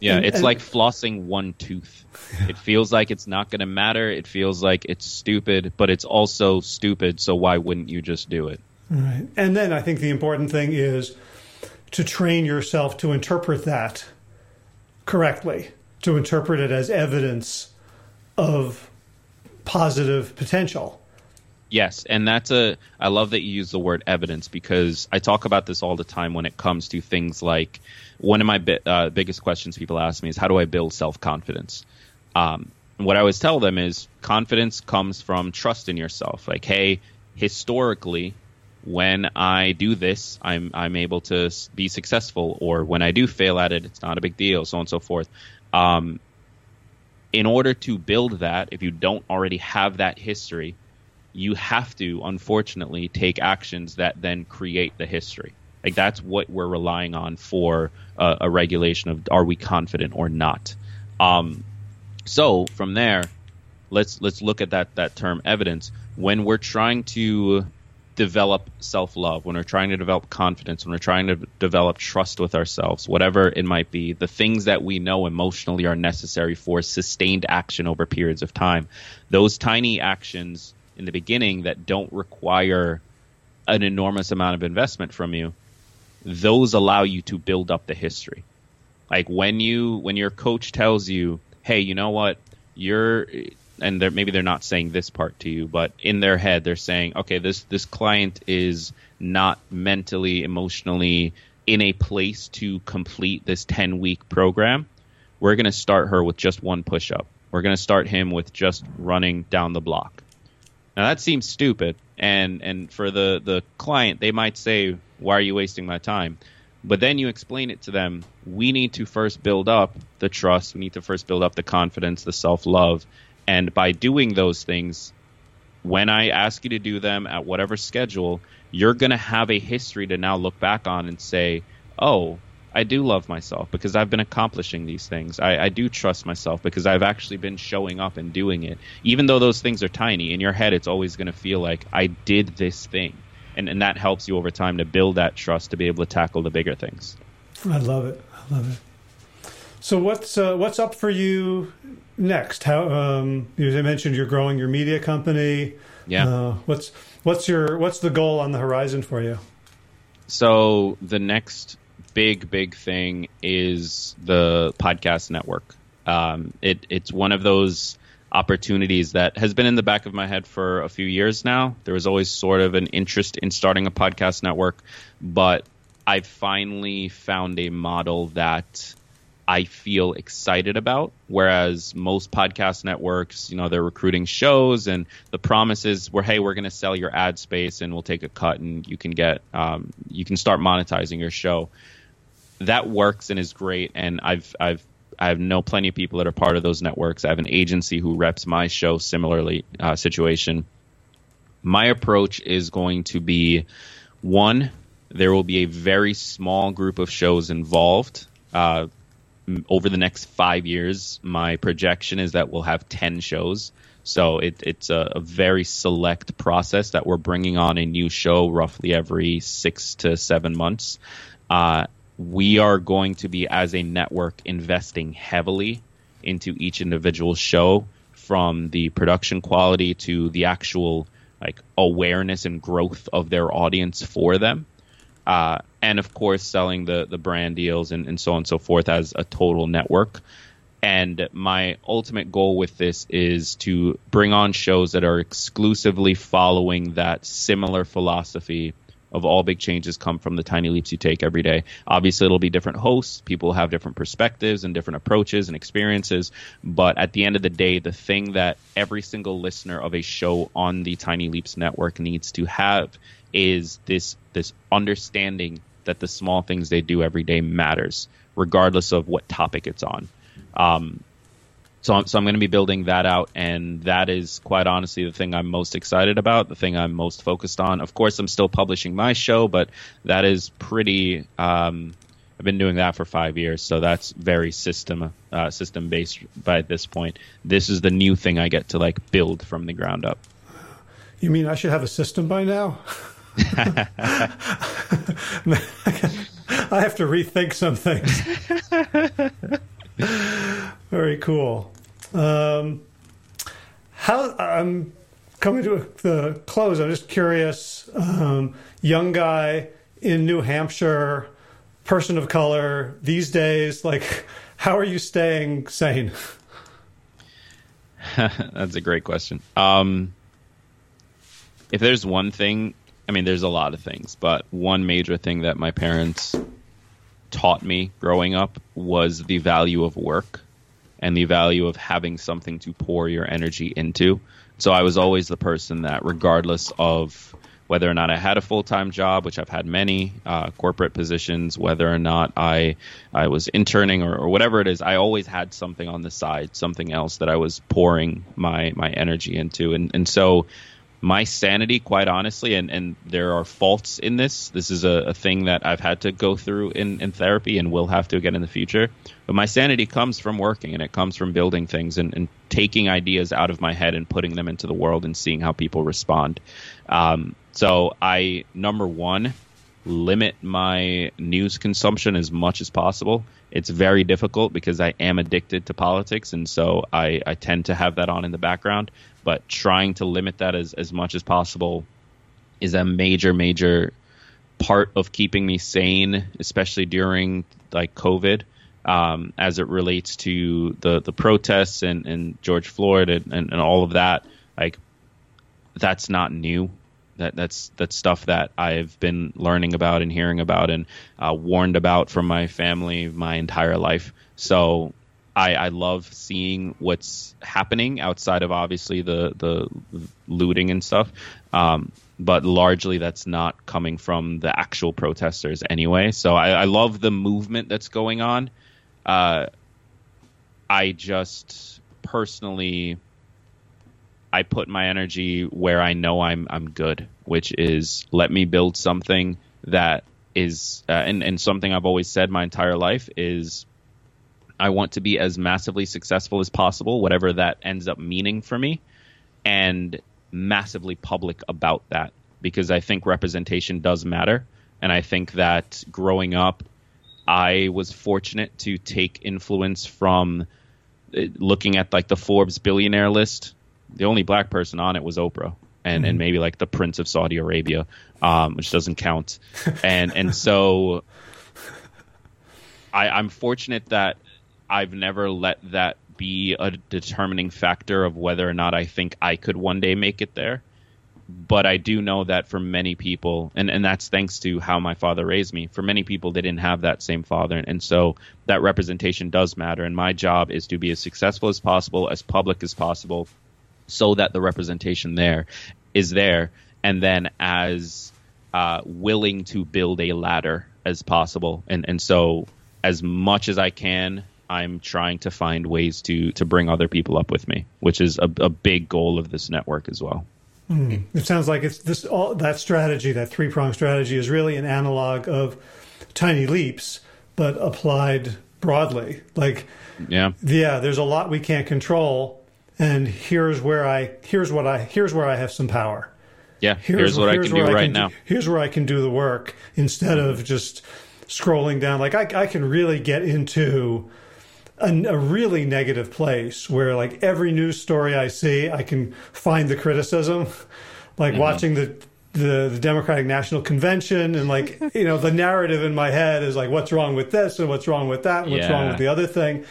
Yeah, and, it's and, like flossing one tooth. Yeah. It feels like it's not going to matter. It feels like it's stupid, but it's also stupid. So why wouldn't you just do it? Right. And then I think the important thing is to train yourself to interpret that correctly, to interpret it as evidence of positive potential. Yes, and that's a. I love that you use the word evidence because I talk about this all the time when it comes to things like one of my bi- uh, biggest questions people ask me is how do I build self confidence. Um, what I always tell them is confidence comes from trust in yourself. Like, hey, historically, when I do this, I'm I'm able to be successful, or when I do fail at it, it's not a big deal, so on and so forth. Um, in order to build that, if you don't already have that history, you have to, unfortunately, take actions that then create the history. Like that's what we're relying on for a, a regulation of are we confident or not. Um, so from there, let's let's look at that that term evidence when we're trying to develop self love, when we're trying to develop confidence, when we're trying to develop trust with ourselves, whatever it might be, the things that we know emotionally are necessary for sustained action over periods of time, those tiny actions in the beginning that don't require an enormous amount of investment from you, those allow you to build up the history. Like when you when your coach tells you, "Hey, you know what? You're and they're, maybe they're not saying this part to you, but in their head they're saying, okay, this this client is not mentally, emotionally in a place to complete this 10 week program. We're going to start her with just one push up. We're going to start him with just running down the block. Now that seems stupid, and and for the the client, they might say, "Why are you wasting my time?" But then you explain it to them. We need to first build up the trust. We need to first build up the confidence, the self love, and by doing those things, when I ask you to do them at whatever schedule, you're going to have a history to now look back on and say, oh, I do love myself because I've been accomplishing these things. I, I, do trust myself because I've actually been showing up and doing it. Even though those things are tiny, in your head, it's always going to feel like I did this thing. And, and that helps you over time to build that trust to be able to tackle the bigger things. I love it. I love it. So what's uh, what's up for you next? How um, you mentioned you're growing your media company. Yeah. Uh, what's what's your what's the goal on the horizon for you? So the next big big thing is the podcast network. Um, it it's one of those opportunities that has been in the back of my head for a few years now. There was always sort of an interest in starting a podcast network, but I finally found a model that I feel excited about. Whereas most podcast networks, you know, they're recruiting shows and the promises were, hey, we're going to sell your ad space and we'll take a cut and you can get, um, you can start monetizing your show. That works and is great. And I've, I've, I know plenty of people that are part of those networks. I have an agency who reps my show similarly uh, situation. My approach is going to be one, there will be a very small group of shows involved. Uh, over the next five years, my projection is that we'll have 10 shows. So it, it's a, a, very select process that we're bringing on a new show roughly every six to seven months. Uh, we are going to be, as a network, investing heavily into each individual show from the production quality to the actual like awareness and growth of their audience for them. Uh, and of course selling the the brand deals and, and so on and so forth as a total network. And my ultimate goal with this is to bring on shows that are exclusively following that similar philosophy of all big changes come from the tiny leaps you take every day. Obviously, it'll be different hosts. People have different perspectives and different approaches and experiences. But at the end of the day, the thing that every single listener of a show on the Tiny Leaps network needs to have is this this understanding that the small things they do every day matters, regardless of what topic it's on. Um, so I'm, so I'm going to be building that out, and that is quite honestly the thing I'm most excited about, the thing I'm most focused on. Of course, I'm still publishing my show, but that is pretty. Um, I've been doing that for five years, so that's very system uh, system based by this point. This is the new thing I get to like build from the ground up. You mean I should have a system by now? I have to rethink some things. Very cool. Um, how I'm coming to the close. I'm just curious. Um, young guy in New Hampshire, person of color these days. Like, how are you staying sane? That's a great question. Um, if there's one thing, I mean, there's a lot of things, but one major thing that my parents taught me growing up was the value of work and the value of having something to pour your energy into. So I was always the person that, regardless of whether or not I had a full time job, which I've had many uh, corporate positions, whether or not I I was interning or, or, whatever it is, I always had something on the side, something else that I was pouring my my energy into, and and so my sanity, quite honestly, and, and there are faults in this. This is a, a, thing that I've had to go through in, in therapy and will have to again in the future. But my sanity comes from working and it comes from building things and, and taking ideas out of my head and putting them into the world and seeing how people respond. Um, so I, number one, limit my news consumption as much as possible. It's very difficult because I am addicted to politics, and so I, I tend to have that on in the background but trying to limit that as, as much as possible is a major, major part of keeping me sane, especially during like COVID, um, as it relates to the, the protests and, and George Floyd and, and, and all of that. Like, that's not new. That that's that's stuff that I've been learning about and hearing about and uh, warned about from my family my entire life. So I, I love seeing what's happening outside of obviously the the looting and stuff. Um, but largely that's not coming from the actual protesters anyway. So I, I love the movement that's going on. Uh, I just personally I put my energy where I know I'm I'm good, which is let me build something that is uh, and and something I've always said my entire life is I want to be as massively successful as possible, whatever that ends up meaning for me, and massively public about that because I think representation does matter. And I think that growing up, I was fortunate to take influence from uh, looking at like the Forbes billionaire list. The only black person on it was Oprah. And, mm-hmm. and maybe like the Prince of Saudi Arabia, um, which doesn't count, and and so I, I'm fortunate that I've never let that be a determining factor of whether or not I think I could one day make it there. But I do know that for many people, and, and that's thanks to how my father raised me, for many people, they didn't have that same father. And, and so that representation does matter. And my job is to be as successful as possible, as public as possible, so that the representation there is there. And then as uh, willing to build a ladder as possible. And, and so as much as I can I'm trying to find ways to to bring other people up with me, which is a, a big goal of this network as well. Mm. It sounds like it's this all that strategy, that three prong strategy, is really an analog of tiny leaps, but applied broadly. Like, yeah, yeah, there's a lot we can't control, and here's where I here's what I here's where I have some power. Yeah, here's, here's what here's I can do right can now. Do, here's where I can do the work instead of just scrolling down. Like I, I can really get into a, a, really negative place where like every news story I see, I can find the criticism. like mm-hmm. watching the, the the Democratic National Convention and like you know the narrative in my head is like what's wrong with this and what's wrong with that and what's yeah. wrong with the other thing.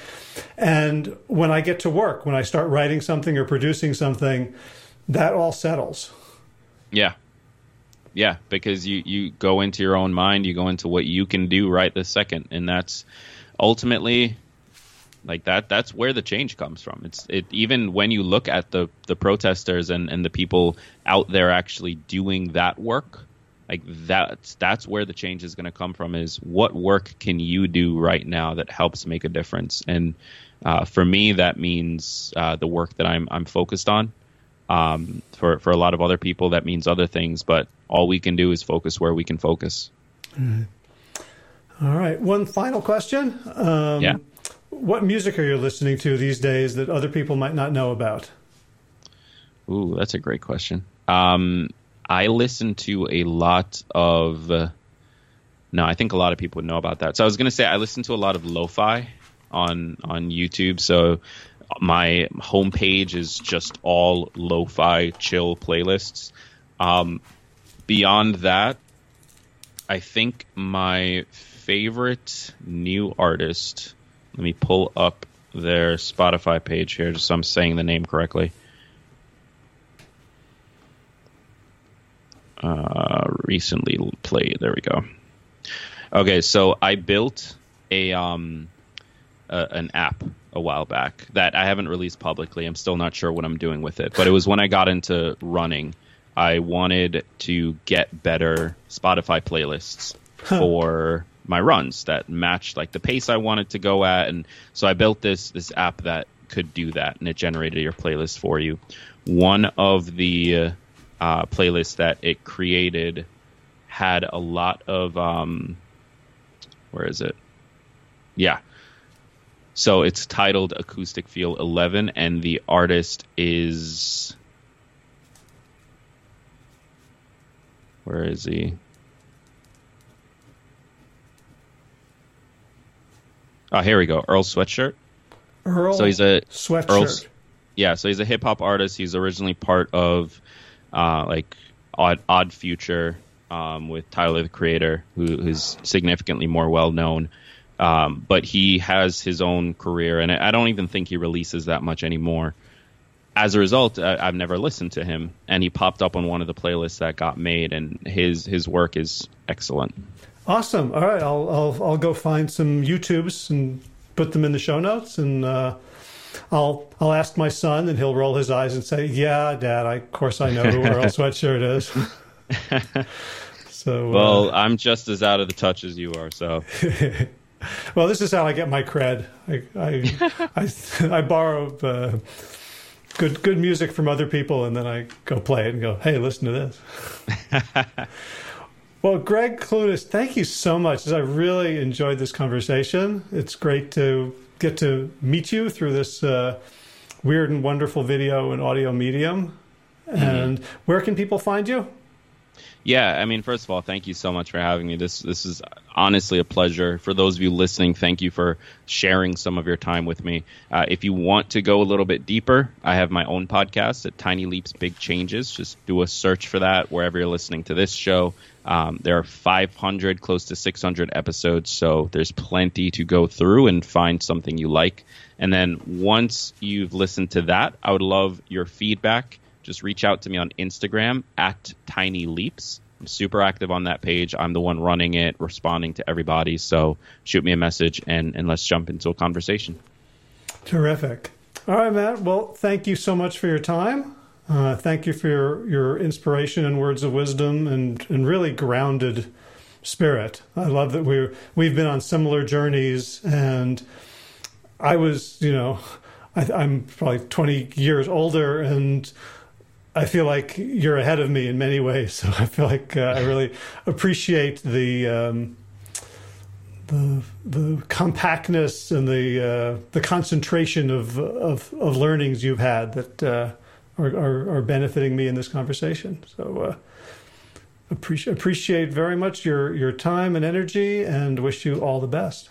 And when I get to work, when I start writing something or producing something, that all settles. Yeah. Yeah, because you you go into your own mind, you go into what you can do right this second, and that's ultimately like that that's where the change comes from it's it even when you look at the the protesters and and the people out there actually doing that work like that's that's where the change is going to come from is what work can you do right now that helps make a difference? And uh, for me that means uh, the work that I'm I'm focused on. Um, for for a lot of other people that means other things but all we can do is focus where we can focus. Mm-hmm. all right one final question. Um, yeah. what music are you listening to these days that other people might not know about? Ooh, that's a great question. Um, I listen to a lot of. Uh, no, I think a lot of people would know about that. So I was going to say I listen to a lot of lo-fi on on YouTube. So my homepage is just all lo-fi chill playlists. Um, beyond that, I think my favorite new artist. Let me pull up their Spotify page here, just so I'm saying the name correctly. Uh, recently played. There we go. Okay, so I built a um an app a while back that I haven't released publicly. I'm still not sure what I'm doing with it, but it was when I got into running. I wanted to get better Spotify playlists for my runs that matched like the pace I wanted to go at, and so I built this this app that could do that, and it generated your playlist for you. One of the uh, playlist that it created had a lot of um, where is it? Yeah. So it's titled Acoustic Feel 11, and the artist is. Where is he? Oh, here we go. Earl Sweatshirt. Earl. So he's a sweatshirt. Earl, yeah, so he's a hip hop artist. He's originally part of uh, like Odd, Odd Future um, with Tyler the Creator, who is significantly more well known. Um, but he has his own career, and I don't even think he releases that much anymore. As a result, I, I've never listened to him, and he popped up on one of the playlists that got made, and his his work is excellent. Awesome. All right, I'll I'll, I'll go find some YouTubes and put them in the show notes, and uh, I'll I'll ask my son, and he'll roll his eyes and say, "Yeah, Dad, I, of course I know who Earl Sweatshirt is." so, well, uh, I'm just as out of the touch as you are. So, well, this is how I get my cred. I I I, I borrow uh, good good music from other people, and then I go play it and go, "Hey, listen to this." Well, Gregg Clunis, thank you so much. I really enjoyed this conversation. It's great to get to meet you through this uh, weird and wonderful video and audio medium. Mm-hmm. And where can people find you? Yeah, I mean, first of all, thank you so much for having me. This this is honestly a pleasure. For those of you listening, thank you for sharing some of your time with me. Uh, if you want to go a little bit deeper, I have my own podcast at Tiny Leaps Big Changes. Just do a search for that wherever you're listening to this show. Um, there are 500, close to 600 episodes, so there's plenty to go through and find something you like. And then once you've listened to that, I would love your feedback just reach out to me on Instagram at Tiny Leaps. I'm super active on that page. I'm the one running it, responding to everybody. So shoot me a message and, and let's jump into a conversation. Terrific. All right, Matt. Well, thank you so much for your time. Uh, thank you for your, your inspiration and words of wisdom and, and really grounded spirit. I love that we're, we've been on similar journeys and I was, you know, I, I'm probably 20 years older and I feel like you're ahead of me in many ways. So I feel like uh, I really appreciate the um, the the compactness and the uh, the concentration of, of, of learnings you've had that uh, are, are, are benefiting me in this conversation. So uh, appreciate appreciate very much your your time and energy, and wish you all the best.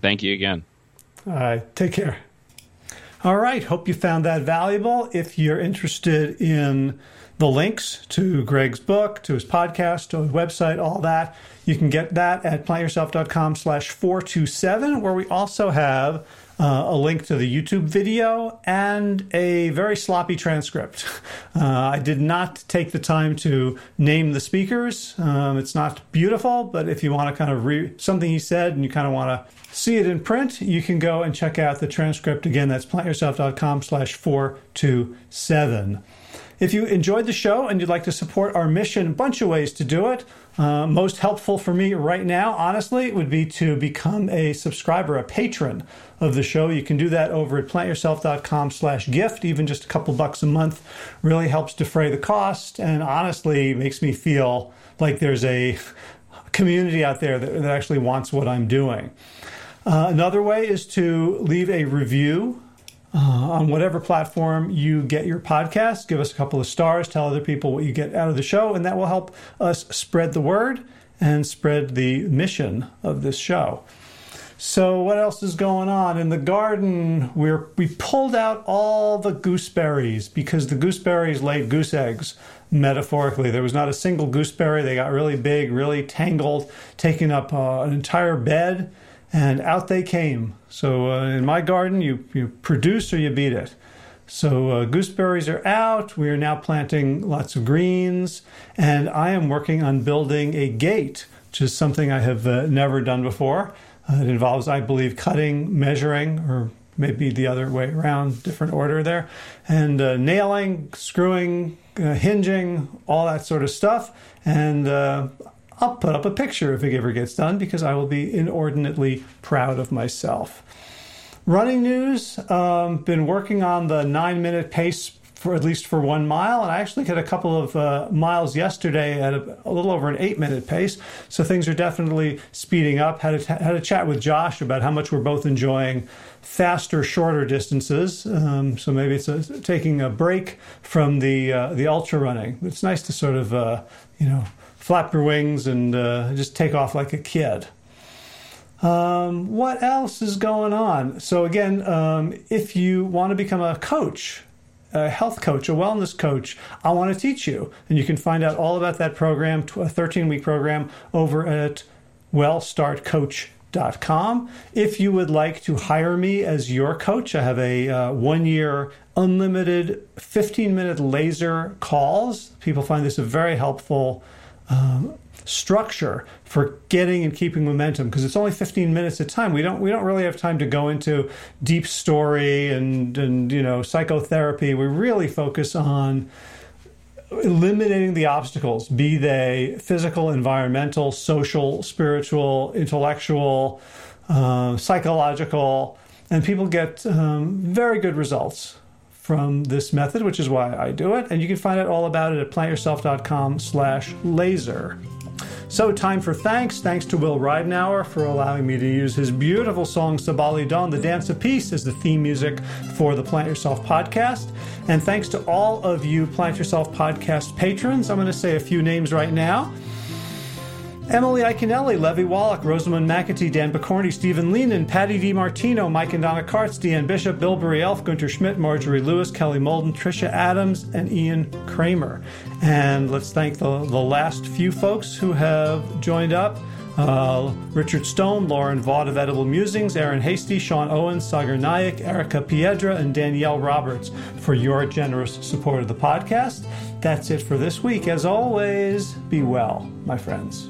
Thank you again. All right, take care. All right. Hope you found that valuable. If you're interested in the links to Gregg's book, to his podcast, to his website, all that. You can get that at plantyourself.com slash 427, where we also have uh, a link to the YouTube video and a very sloppy transcript. Uh, I did not take the time to name the speakers. Um, it's not beautiful, but if you want to kind of read something he said and you kind of want to see it in print, you can go and check out the transcript. Again, that's plantyourself.com slash 427. If you enjoyed the show and you'd like to support our mission, a bunch of ways to do it. Uh, most helpful for me right now, honestly, would be to become a subscriber, a patron of the show. You can do that over at plantyourself.com slash gift. Even just a couple bucks a month really helps defray the cost and honestly makes me feel like there's a community out there that, that actually wants what I'm doing. Uh, another way is to leave a review uh, on whatever platform you get your podcast. Give us a couple of stars, tell other people what you get out of the show, and that will help us spread the word and spread the mission of this show. So what else is going on in the garden? We're we pulled out all the gooseberries because the gooseberries laid goose eggs. Metaphorically, there was not a single gooseberry. They got really big, really tangled, taking up uh, an entire bed and out they came. So uh, in my garden, you, you produce or you beat it. So uh, gooseberries are out. We are now planting lots of greens, and I am working on building a gate, which is something I have uh, never done before. Uh, it involves, I believe, cutting, measuring, or maybe the other way around, different order there, and uh, nailing, screwing, uh, hinging, all that sort of stuff. And I'll put up a picture if it ever gets done because I will be inordinately proud of myself. Running news, um, been working on the nine minute pace for at least for one mile, and I actually hit a couple of uh, miles yesterday at a, a, little over an eight minute pace. So things are definitely speeding up. Had a, had a chat with Josh about how much we're both enjoying faster, shorter distances. Um, so maybe it's a, taking a break from the uh, the ultra running. It's nice to sort of uh, you know flap your wings and uh, just take off like a kid. Um, what else is going on? So, again, um, if you want to become a coach, a health coach, a wellness coach, I want to teach you. And you can find out all about that program, a 13 week program, over at wellstartcoach.com. If you would like to hire me as your coach, I have a uh, one year unlimited 15 minute laser calls. People find this a very helpful um, structure for getting and keeping momentum because it's only 15 minutes a time. We don't we don't really have time to go into deep story and and you know psychotherapy. We really focus on eliminating the obstacles be they physical environmental social spiritual intellectual uh, psychological and people get um, very good results from this method, which is why I do it. And you can find out all about it at plantyourself.com slash laser. So, time for thanks. Thanks to Will Ridenour for allowing me to use his beautiful song Sabali Dawn, The Dance of Peace, as the theme music for the Plant Yourself podcast. And thanks to all of you Plant Yourself podcast patrons. I'm going to say a few names right now. Emily Iaconelli, Levy Wallach, Rosamund McAtee, Dan Picorni, Stephen Leenan, Patty DiMartino, Mike and Donna Kartz, Deanne Bishop, Billbury Elf, Gunter Schmidt, Marjorie Lewis, Kelly Molden, Tricia Adams, and Ian Kramer. And let's thank the, the last few folks who have joined up. Uh, Richard Stone, Lauren Vaught of Edible Musings, Aaron Hasty, Sean Owens, Sagar Nayak, Erica Piedra, and Danielle Roberts for your generous support of the podcast. That's it for this week. As always, be well, my friends.